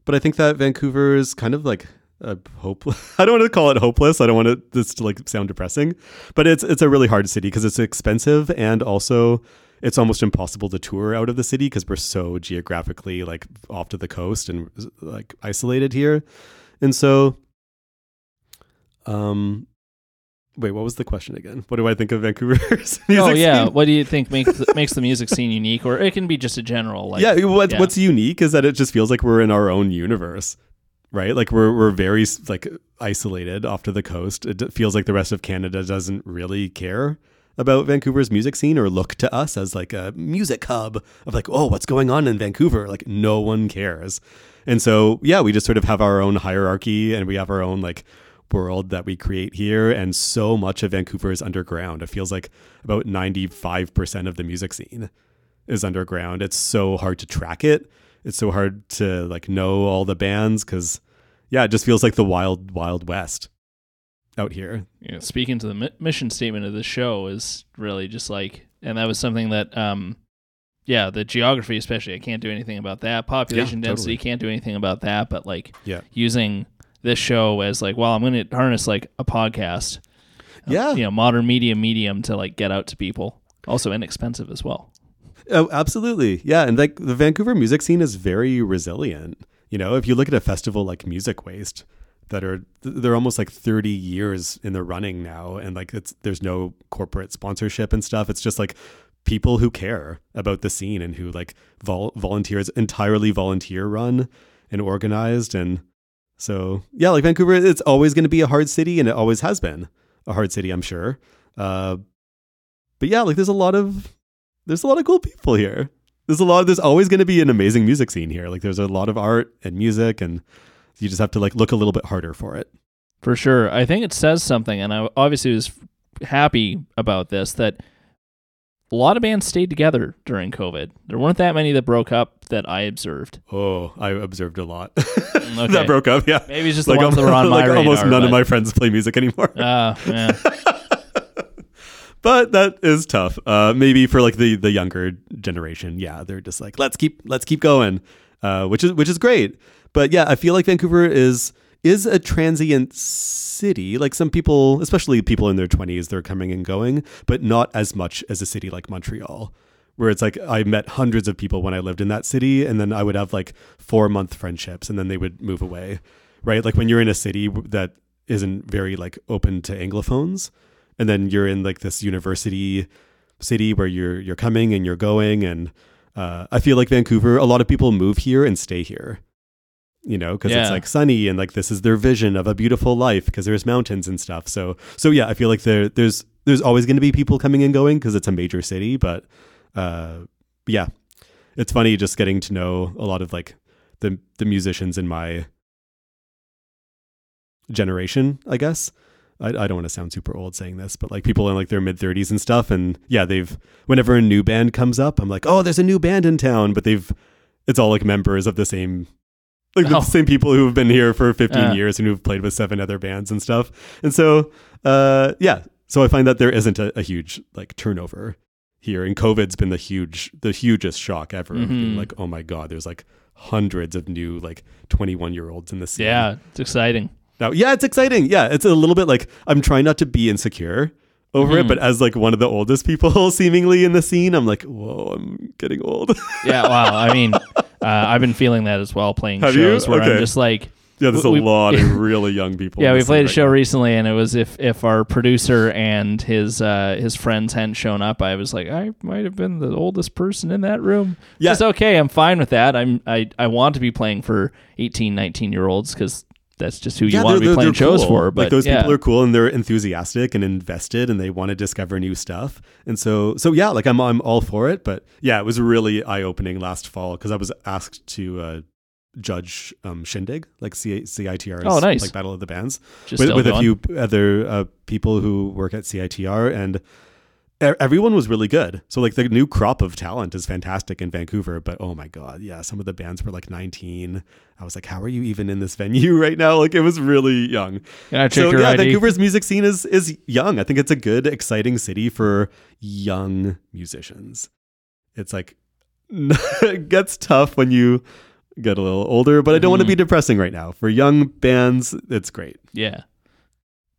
but I think that Vancouver is kind of like a hopeless. I don't want to call it hopeless. I don't want this to like sound depressing, but it's it's a really hard city because it's expensive and also it's almost impossible to tour out of the city because we're so geographically like off to the coast and like isolated here, and so. Um, wait, what was the question again? What do I think of Vancouver's music oh yeah, scene? what do you think makes the, makes the music scene unique, or it can be just a general like yeah, what, yeah. what's unique is that it just feels like we're in our own universe, right? Like we're we're very like isolated off to the coast. It feels like the rest of Canada doesn't really care about Vancouver's music scene or look to us as like a music hub of like, oh, what's going on in Vancouver? Like, no one cares. And so, yeah, we just sort of have our own hierarchy and we have our own like world that we create here. And so much of Vancouver is underground. It feels like about 95% of the music scene is underground. It's so hard to track it. It's so hard to like know all the bands because, yeah, it just feels like the wild, wild west out here. know, speaking to the mi- mission statement of the show is really just like, and that was something that, um, yeah, the geography especially, I can't do anything about that. Population Yeah, density, totally. can't do anything about that. But like Yeah. using this show as like, well, I'm going to harness like a podcast, uh, Yeah. you know, modern media medium to like get out to people. Also inexpensive as well. Oh, absolutely. Yeah. And like the Vancouver music scene is very resilient. You know, if you look at a festival like Music Waste, that are they're almost like 30 years in the running now and like it's there's no corporate sponsorship and stuff it's just like people who care about the scene and who like vol- volunteers entirely volunteer run and organized and so yeah like vancouver it's always going to be a hard city and it always has been a hard city i'm sure. Uh but yeah like there's a lot of there's a lot of cool people here. There's a lot there's always going to be an amazing music scene here. Like there's a lot of art and music and you just have to like look a little bit harder for it. For sure. I think it says something, and I obviously was happy about this that a lot of bands stayed together during COVID. There weren't that many that broke up that I observed. oh i observed a lot Okay. that broke up yeah Maybe it's just the ones that were on my like almost radar, none of my friends play music anymore Ah, yeah. but that is tough. Uh, maybe for like the the younger generation, yeah, they're just like let's keep let's keep going, uh, which is which is great. But yeah, I feel like Vancouver is is a transient city. Like some people, especially people in their twenties, they're coming and going, but not as much as a city like Montreal, where it's like I met hundreds of people when I lived in that city, and then I would have like four month friendships, and then they would move away, right? Like when you're in a city that isn't very like open to anglophones and then you're in like this university city where you're you're coming and you're going and uh, I feel like Vancouver a lot of people move here and stay here you know because Yeah. it's like sunny and like this is their vision of a beautiful life because there's mountains and stuff so so yeah I feel like there there's there's always going to be people coming and going because it's a major city but uh yeah it's funny just getting to know a lot of like the the musicians in my generation I guess I, I don't want to sound super old saying this, but like people in like their mid 30s and stuff. And yeah, they've, whenever a new band comes up, I'm like, oh, there's a new band in town, but they've, it's all like members of the same, like the Oh. same people who have been here for 15 Yeah. years and who've played with seven other bands and stuff. And so, uh, yeah, so I find that there isn't a, a huge like turnover here. And COVID's been the huge, the hugest shock ever. Mhm. like, oh my God, there's like hundreds of new like 21 year olds in the scene. yeah, it's exciting. Now, yeah, it's exciting. Yeah, it's a little bit like I'm trying not to be insecure over it, Mhm. but as like one of the oldest people seemingly in the scene, I'm like, whoa, I'm getting old. Yeah, wow. I mean, uh, I've been feeling that as well playing Have you? shows where I'm just like, yeah, there's a We- lot of really young people. yeah, we played a right show now. recently, and it was if if our producer and his uh, his friends hadn't shown up, I was like, I might have been the oldest person in that room. Yeah. Just okay. I'm fine with that. I'm I I want to be playing for 18, 19 year olds because that's just who you Yeah, want to be playing shows cool. for. But like those yeah. people are cool and they're enthusiastic and invested and they want to discover new stuff. And so, so yeah, like I'm, I'm all for it. But yeah, it was really eye opening last fall because I was asked to uh, judge um, Shindig, like C- CITR's Oh, nice. like Battle of the Bands. just with, with a few other uh, people who work at CITR, and everyone was really good. So like the new crop of talent is fantastic in Vancouver, but oh my god, yeah, some of the bands were like 19. I was like, how are you even in this venue right now? Like it was really young. Check So yeah, ID? Vancouver's music scene is is young. I think it's a good, exciting city for young musicians. It's like it gets tough when you get a little older, but I don't want to mm-hmm. be depressing right now. For young bands, it's great. Yeah.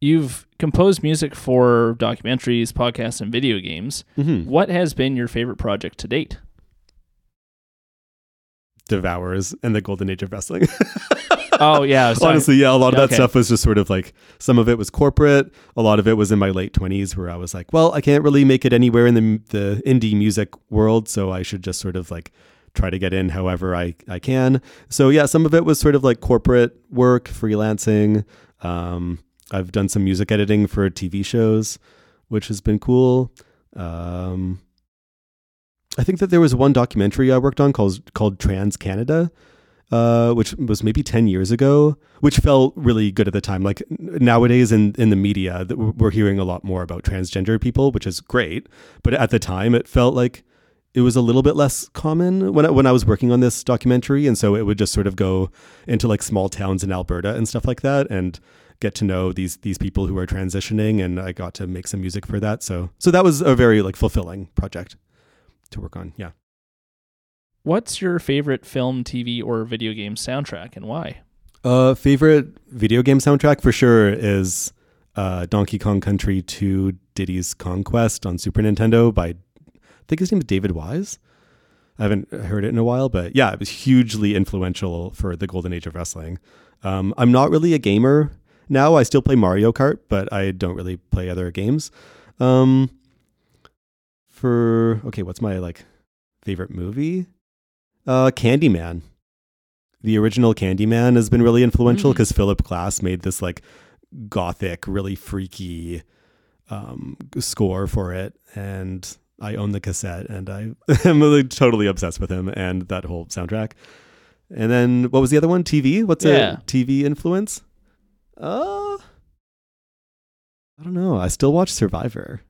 You've composed music for documentaries, podcasts, and video games. Mhm. What has been your favorite project to date? devours and the golden age of wrestling. Oh yeah, talking- Honestly, yeah, a lot of that Okay. stuff was just sort of like some of it was corporate, a lot of it was in my late 20s where I was like, well, I can't really make it anywhere in the the indie music world, so I should just sort of like try to get in however I I can. So yeah, some of it was sort of like corporate work, freelancing. Um I've done some music editing for TV shows, which has been cool. Um, I think that there was one documentary I worked on called called Trans Canada, uh, which was maybe ten years ago, which felt really good at the time. Like nowadays in in the media, we're we're hearing a lot more about transgender people, which is great. But at the time, it felt like it was a little bit less common when I, when I was working on this documentary, and so it would just sort of go into like small towns in Alberta and stuff like that, and get to know these these people who are transitioning, and I got to make some music for that. So so that was a very like fulfilling project to work on. Yeah. What's your favorite film, TV, or video game soundtrack and why? Uh, favorite video game soundtrack for sure is uh, Donkey Kong Country 2 Diddy's Kong Quest on Super Nintendo by, I think his name is David Wise. I haven't heard it in a while, but yeah, it was hugely influential for the golden age of wrestling. Um, I'm not really a gamer now. I still play Mario Kart, but I don't really play other games. Um, for okay, what's my like favorite movie? Uh, Candyman the original Candyman has been really influential Mm. because Philip Glass made this like gothic, really freaky um, score for it, and I own the cassette, and I am really totally obsessed with him and that whole soundtrack. And then what was the other one? TV. What's Yeah. a TV influence? Uh, I don't know. I still watch Survivor.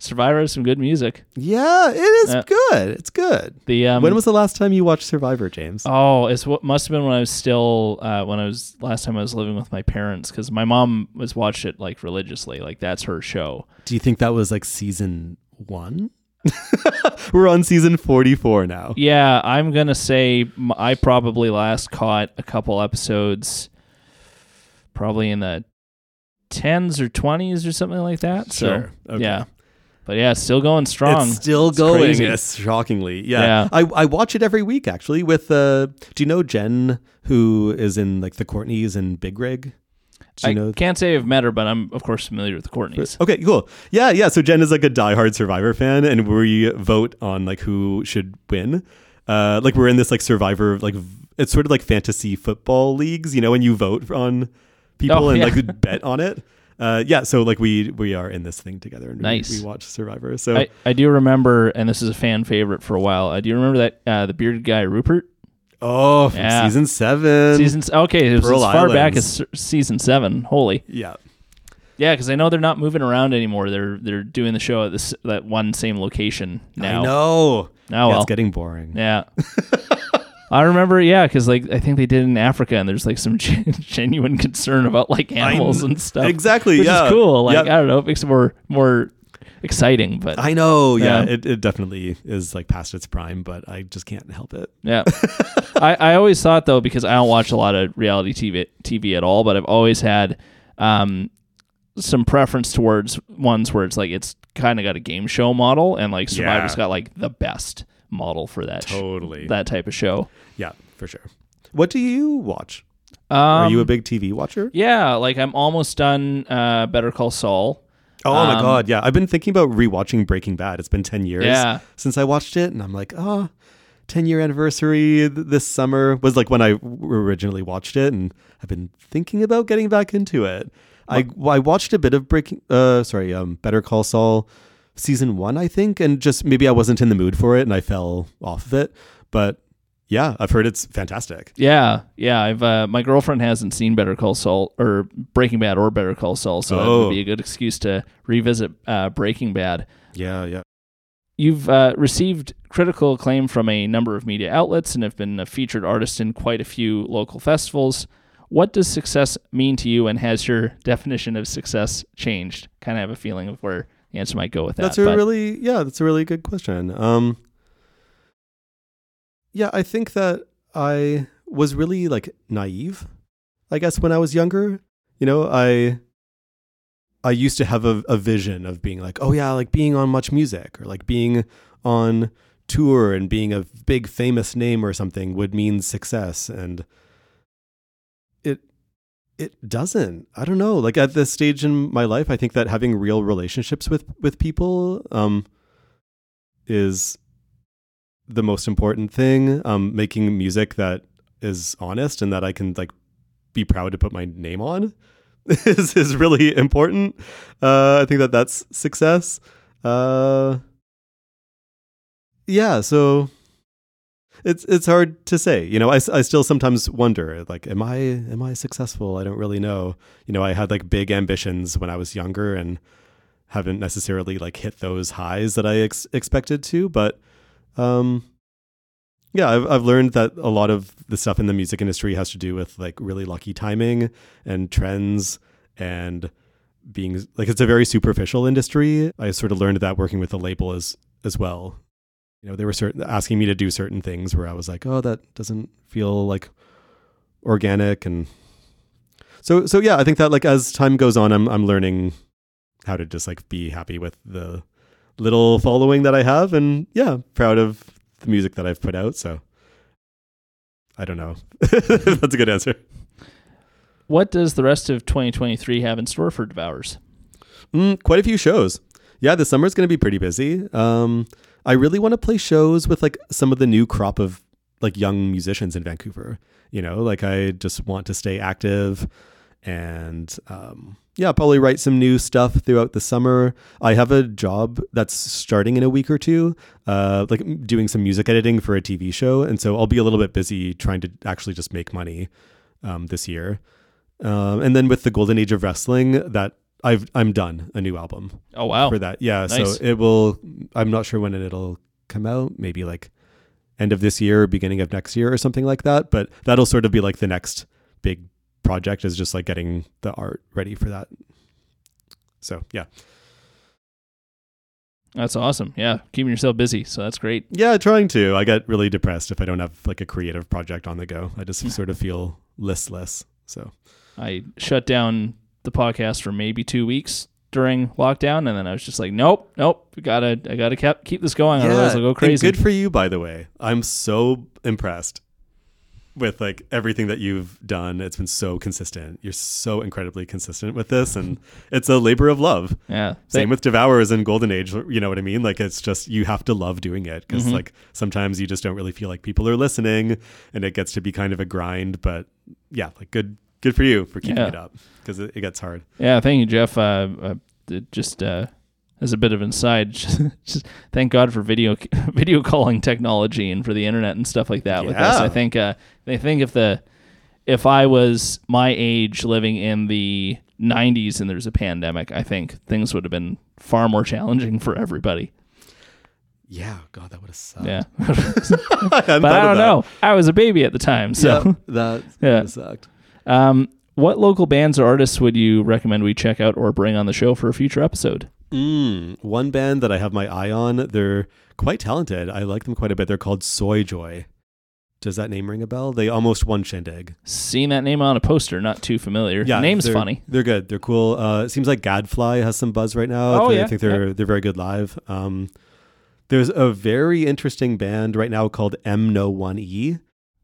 Survivor has some good music. Yeah, it is Yeah. good. It's good. The um, when was the last time you watched Survivor, James? Oh, it's what must have been when I was still uh, when I was last time I was living with my parents because my mom was watched it like religiously, like that's her show. Do you think that was like season one? We're on season 44 now. Yeah, I'm gonna say I probably last caught a couple episodes, probably in the tens or twenties or something like that. Sure. So Okay. yeah, but yeah, still going strong. It's still It's going. crazy. Yes, shockingly. Yeah. Yeah. I, I watch it every week actually with uh do you know Jen who is in like the Courtneys and Big Rig? Do you I know can't say I've met her, but I'm of course familiar with the Courtneys. Okay, cool. Yeah, yeah. So Jen is like a diehard Survivor fan, and we vote on like who should win. Uh, like we're in this like Survivor, like it's sort of like fantasy football leagues, you know, when you vote on people Oh, and yeah. like bet on it. Uh, yeah, so like we we are in this thing together, and we- Nice. we, watch Survivor. So I, I do remember, and this is a fan favorite for a while. I do remember that uh, the bearded guy Rupert oh, Yeah. season seven, season. Okay, it was Pearl as far back as season seven. Holy, yeah, yeah, because I know they're not moving around anymore. They're they're doing the show at this that one same location now. I know. Oh yeah, well, it's getting boring. yeah. I remember, yeah, because like I think they did in Africa, and there's like some gen- genuine concern about like animals kn- and stuff. Exactly. which yeah, is cool. Like Yeah. I don't know, it makes it more more exciting. But I know. Yeah, Yeah. It, it definitely is like past its prime, but I just can't help it. Yeah. I, I always thought though, because I don't watch a lot of reality TV TV at all, but I've always had um some preference towards ones where it's like it's kind of got a game show model and like Survivor's Yeah. got like the best model for that sh- Totally. that type of show. Yeah, for sure. What do you watch? Um, Are you a big TV watcher? Yeah, like I'm almost done uh Better Call Saul. Oh my Um, god, yeah. I've been thinking about rewatching Breaking Bad. It's been 10 years Yeah. since I watched it and I'm like, "Oh, 10 year anniversary th- this summer was like when I w- originally watched it and I've been thinking about getting back into it. I I watched a bit of Breaking uh sorry, um Better Call Saul season 1 I think and just maybe I wasn't in the mood for it and I fell off of it. But yeah, I've heard it's fantastic. Yeah, yeah. I've uh, my girlfriend hasn't seen Better Call Saul or Breaking Bad or Better Call Saul, so that Oh. would be a good excuse to revisit uh, Breaking Bad. Yeah, yeah. You've uh, received critical acclaim from a number of media outlets and have been a featured artist in quite a few local festivals. What does success mean to you, and has your definition of success changed? Kind of have a feeling of where answer might go with that. That's a but- really yeah, that's a really good question. Um Yeah, I think that I was really like naive, I guess when I was younger. You know, I I used to have a, a vision of being like, oh yeah, like being on MuchMusic or like being on tour and being a big famous name or something would mean success and it doesn't. I don't know. Like at this stage in my life i think that having real relationships with with people um is the most important thing. Um making music that is honest and that i can like be proud to put my name on is is really important. Uh i think that that's success. Uh, yeah. So it's it's hard to say. You know, I, I still sometimes wonder, like, am I am I successful? I don't really know. You know, I had like big ambitions when I was younger and haven't necessarily like hit those highs that I ex- expected to. But um, yeah, I've I've learned that a lot of the stuff in the music industry has to do with like really lucky timing and trends and being like it's a very superficial industry. I sort of learned that working with the label as as well. You know, they were certain asking me to do certain things where I was like, "Oh, that doesn't feel like organic." And so so yeah, I think that like as time goes on, I'm I'm learning how to just like be happy with the little following that I have and yeah, proud of the music that I've put out, so I don't know. That's a good answer. What does the rest of 2023 have in store for Devours? Mm, quite a few shows. Yeah, the summer's going to be pretty busy. Um, I really want to play shows with like some of the new crop of like young musicians in Vancouver. You know, like I just want to stay active and um, yeah, probably write some new stuff throughout the summer. I have a job that's starting in a week or two, uh, like doing some music editing for a TV show, and so I'll be a little bit busy trying to actually just make money um, this year. Um, and then with the Golden Age of Wrestling, that I've I'm done a new album Oh wow. for that. Yeah, Nice. so it will. I'm not sure when it'll come out. Maybe like end of this year, beginning of next year, or something like that. But that'll sort of be like the next big project is just like getting the art ready for that. So yeah, That's awesome. Yeah, keeping yourself busy. So that's great. yeah, trying to. I get really depressed if I don't have like a creative project on the go. I just sort of feel listless. So I shut down the podcast for maybe two weeks during lockdown, and then I was just like, nope, nope, gotta, I gotta keep keep this going, otherwise I'll go crazy. good for you, by the way. I'm so impressed with like everything that you've done. It's been so consistent. You're so incredibly consistent with this, and it's a labor of love. yeah, Same with Devourers and Golden Age. You know what I mean? Like it's just you have to love doing it because Mhm. like sometimes you just don't really feel like people are listening, and it gets to be kind of a grind. But yeah, like good, good for you for keeping Yeah. it up because it, it gets hard. Yeah, thank you, Jeff. Uh, uh, just uh, as a bit of an aside, just, just thank God for video video calling technology and for the internet and stuff like that. With us. I think uh, I think if the if I was my age living in the 90s and there's a pandemic, I think things would have been far more challenging for everybody. Yeah, God, that would have sucked. Yeah, I but I don't know. I was a baby at the time, so. yeah, that Yeah. yeah. sucked. Um, what local bands or artists would you recommend we check out or bring on the show for a future episode? Mm, one band that I have my eye on, they're quite talented. I like them quite a bit. They're called Soy Joy. Does that name ring a bell? They almost won Shindig. Seen that name on a poster, not too familiar. Yeah, Name's they're- funny. They're good. They're cool. Uh, it seems like Gadfly has some buzz right now. Oh, I yeah, think they're they're very good live. Um, there's a very interesting band right now called M No One E.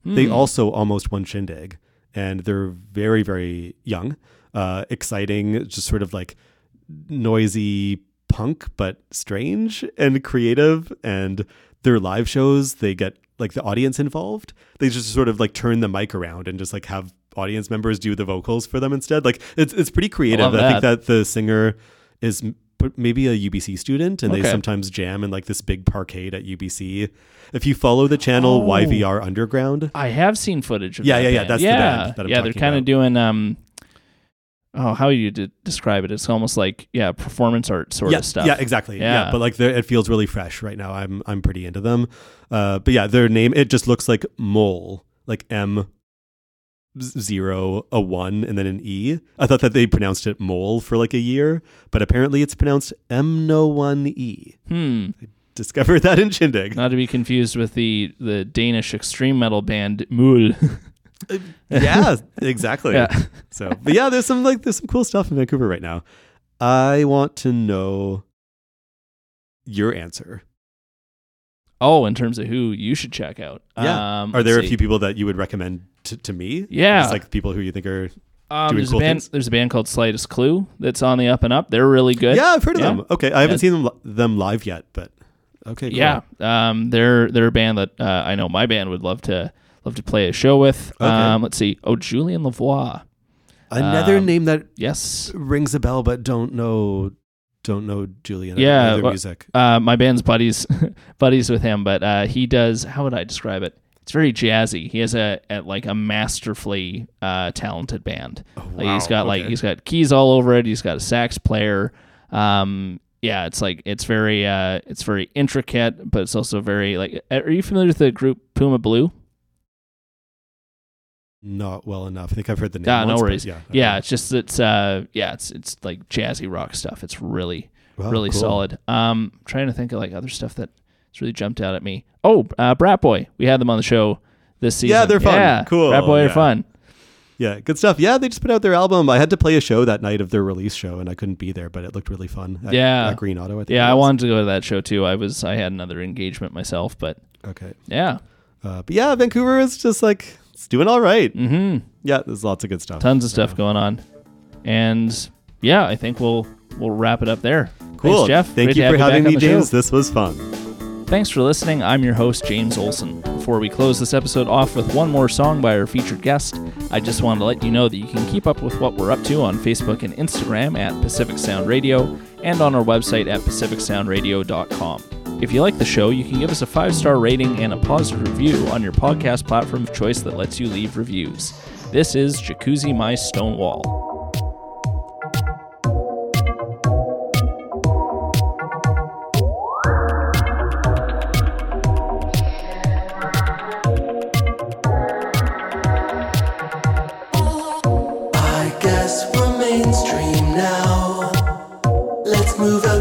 They Hmm. also almost won Shindig, and they're very very young, uh, exciting, just sort of like noisy punk, but strange and creative. And their live shows, they get like the audience involved. They just sort of like turn the mic around and just like have audience members do the vocals for them instead. Like it's it's pretty creative. love I think that the singer is p- maybe a UBC student and Okay. they sometimes jam in like this big parkade at UBC. If you follow the channel Oh. YVR Underground, I have seen footage of Yeah, that yeah, yeah, band. that's the yeah. band that I'm yeah, they're kind of doing um oh, how do you de- describe it? It's almost like yeah, performance art sort yeah, of stuff. Yeah, exactly. Yeah. Yeah, but like it feels really fresh right now. I'm I'm pretty into them. Uh, but yeah, their name it just looks like mole, like M zero a one and then an E. I thought that they pronounced it mole for like a year, but apparently it's pronounced M no one E. Hmm. Discovered that in Shindig. Not to be confused with the the Danish extreme metal band MØL. yeah, exactly. yeah. So, but yeah, there's some like there's some cool stuff in Vancouver right now. I want to know your answer. Oh, in terms of who you should check out. Yeah. Um, Are there a few people that you would recommend to, to me? Yeah. Just like people who you think are. Um, there's cool a band. things? There's a band called Slightest Clue that's on the up and up. They're really good. Yeah, I've heard of Yeah. them. Okay, I haven't Yeah. seen them them live yet, but okay, cool. Yeah, um, they're they're a band that uh, I know my band would love to love to play a show with. Okay. Um, let's see. Oh, Julian Lavoie. Another Um, name that Yes. rings a bell, but don't know don't know Julian. Yeah, their music. Uh, my band's buddies buddies with him, but uh, he does. How would I describe it? It's very jazzy. He has a, a like a masterfully uh, talented band. Like he's wow, got like he's got keys all over it. He's got a sax player. Um, yeah, it's like it's very uh, it's very intricate, but it's also very like. Are you familiar with the group Puma Blue? Not well enough. I think I've heard the name. Ah, no once, but worries. Yeah, Yeah, it's just it's uh yeah it's it's like jazzy rock stuff. It's really Wow, really cool. solid. Um, trying to think of like other stuff that really jumped out at me. Oh, uh, Brat Boy. We had them on the show this season. Yeah, they're fun. Yeah, Cool, Brat Boy are fun. Yeah, good stuff. Yeah, they just put out their album. I had to play a show that night of their release show, and I couldn't be there, but it looked really fun. At, Yeah. at Green Auto. I think Yeah, I wanted to go to that show too. I was I had another engagement myself, but Okay, yeah. uh, but yeah, Vancouver is just like it's doing all right. Mm-hmm. Yeah, there's lots of good stuff. Tons of stuff going on, and yeah, I think we'll we'll wrap it up there. Cool, Thanks, Jeff. Thank Great you for back having me, the show. James. This was fun. Thanks for listening. I'm your host, James Olson. Before we close this episode off with one more song by our featured guest, I just wanted to let you know that you can keep up with what we're up to on Facebook and Instagram at Pacific Sound Radio and on our website at pacificsoundradio.com. If you like the show, you can give us a five star rating and a positive review on your podcast platform of choice that lets you leave reviews. This is Jacuzzi My Stonewall.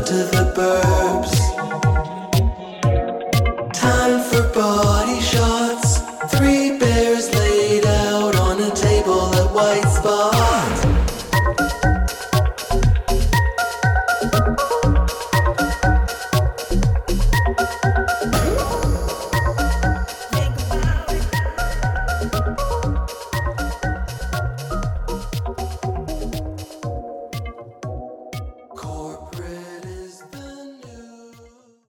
To the burbs.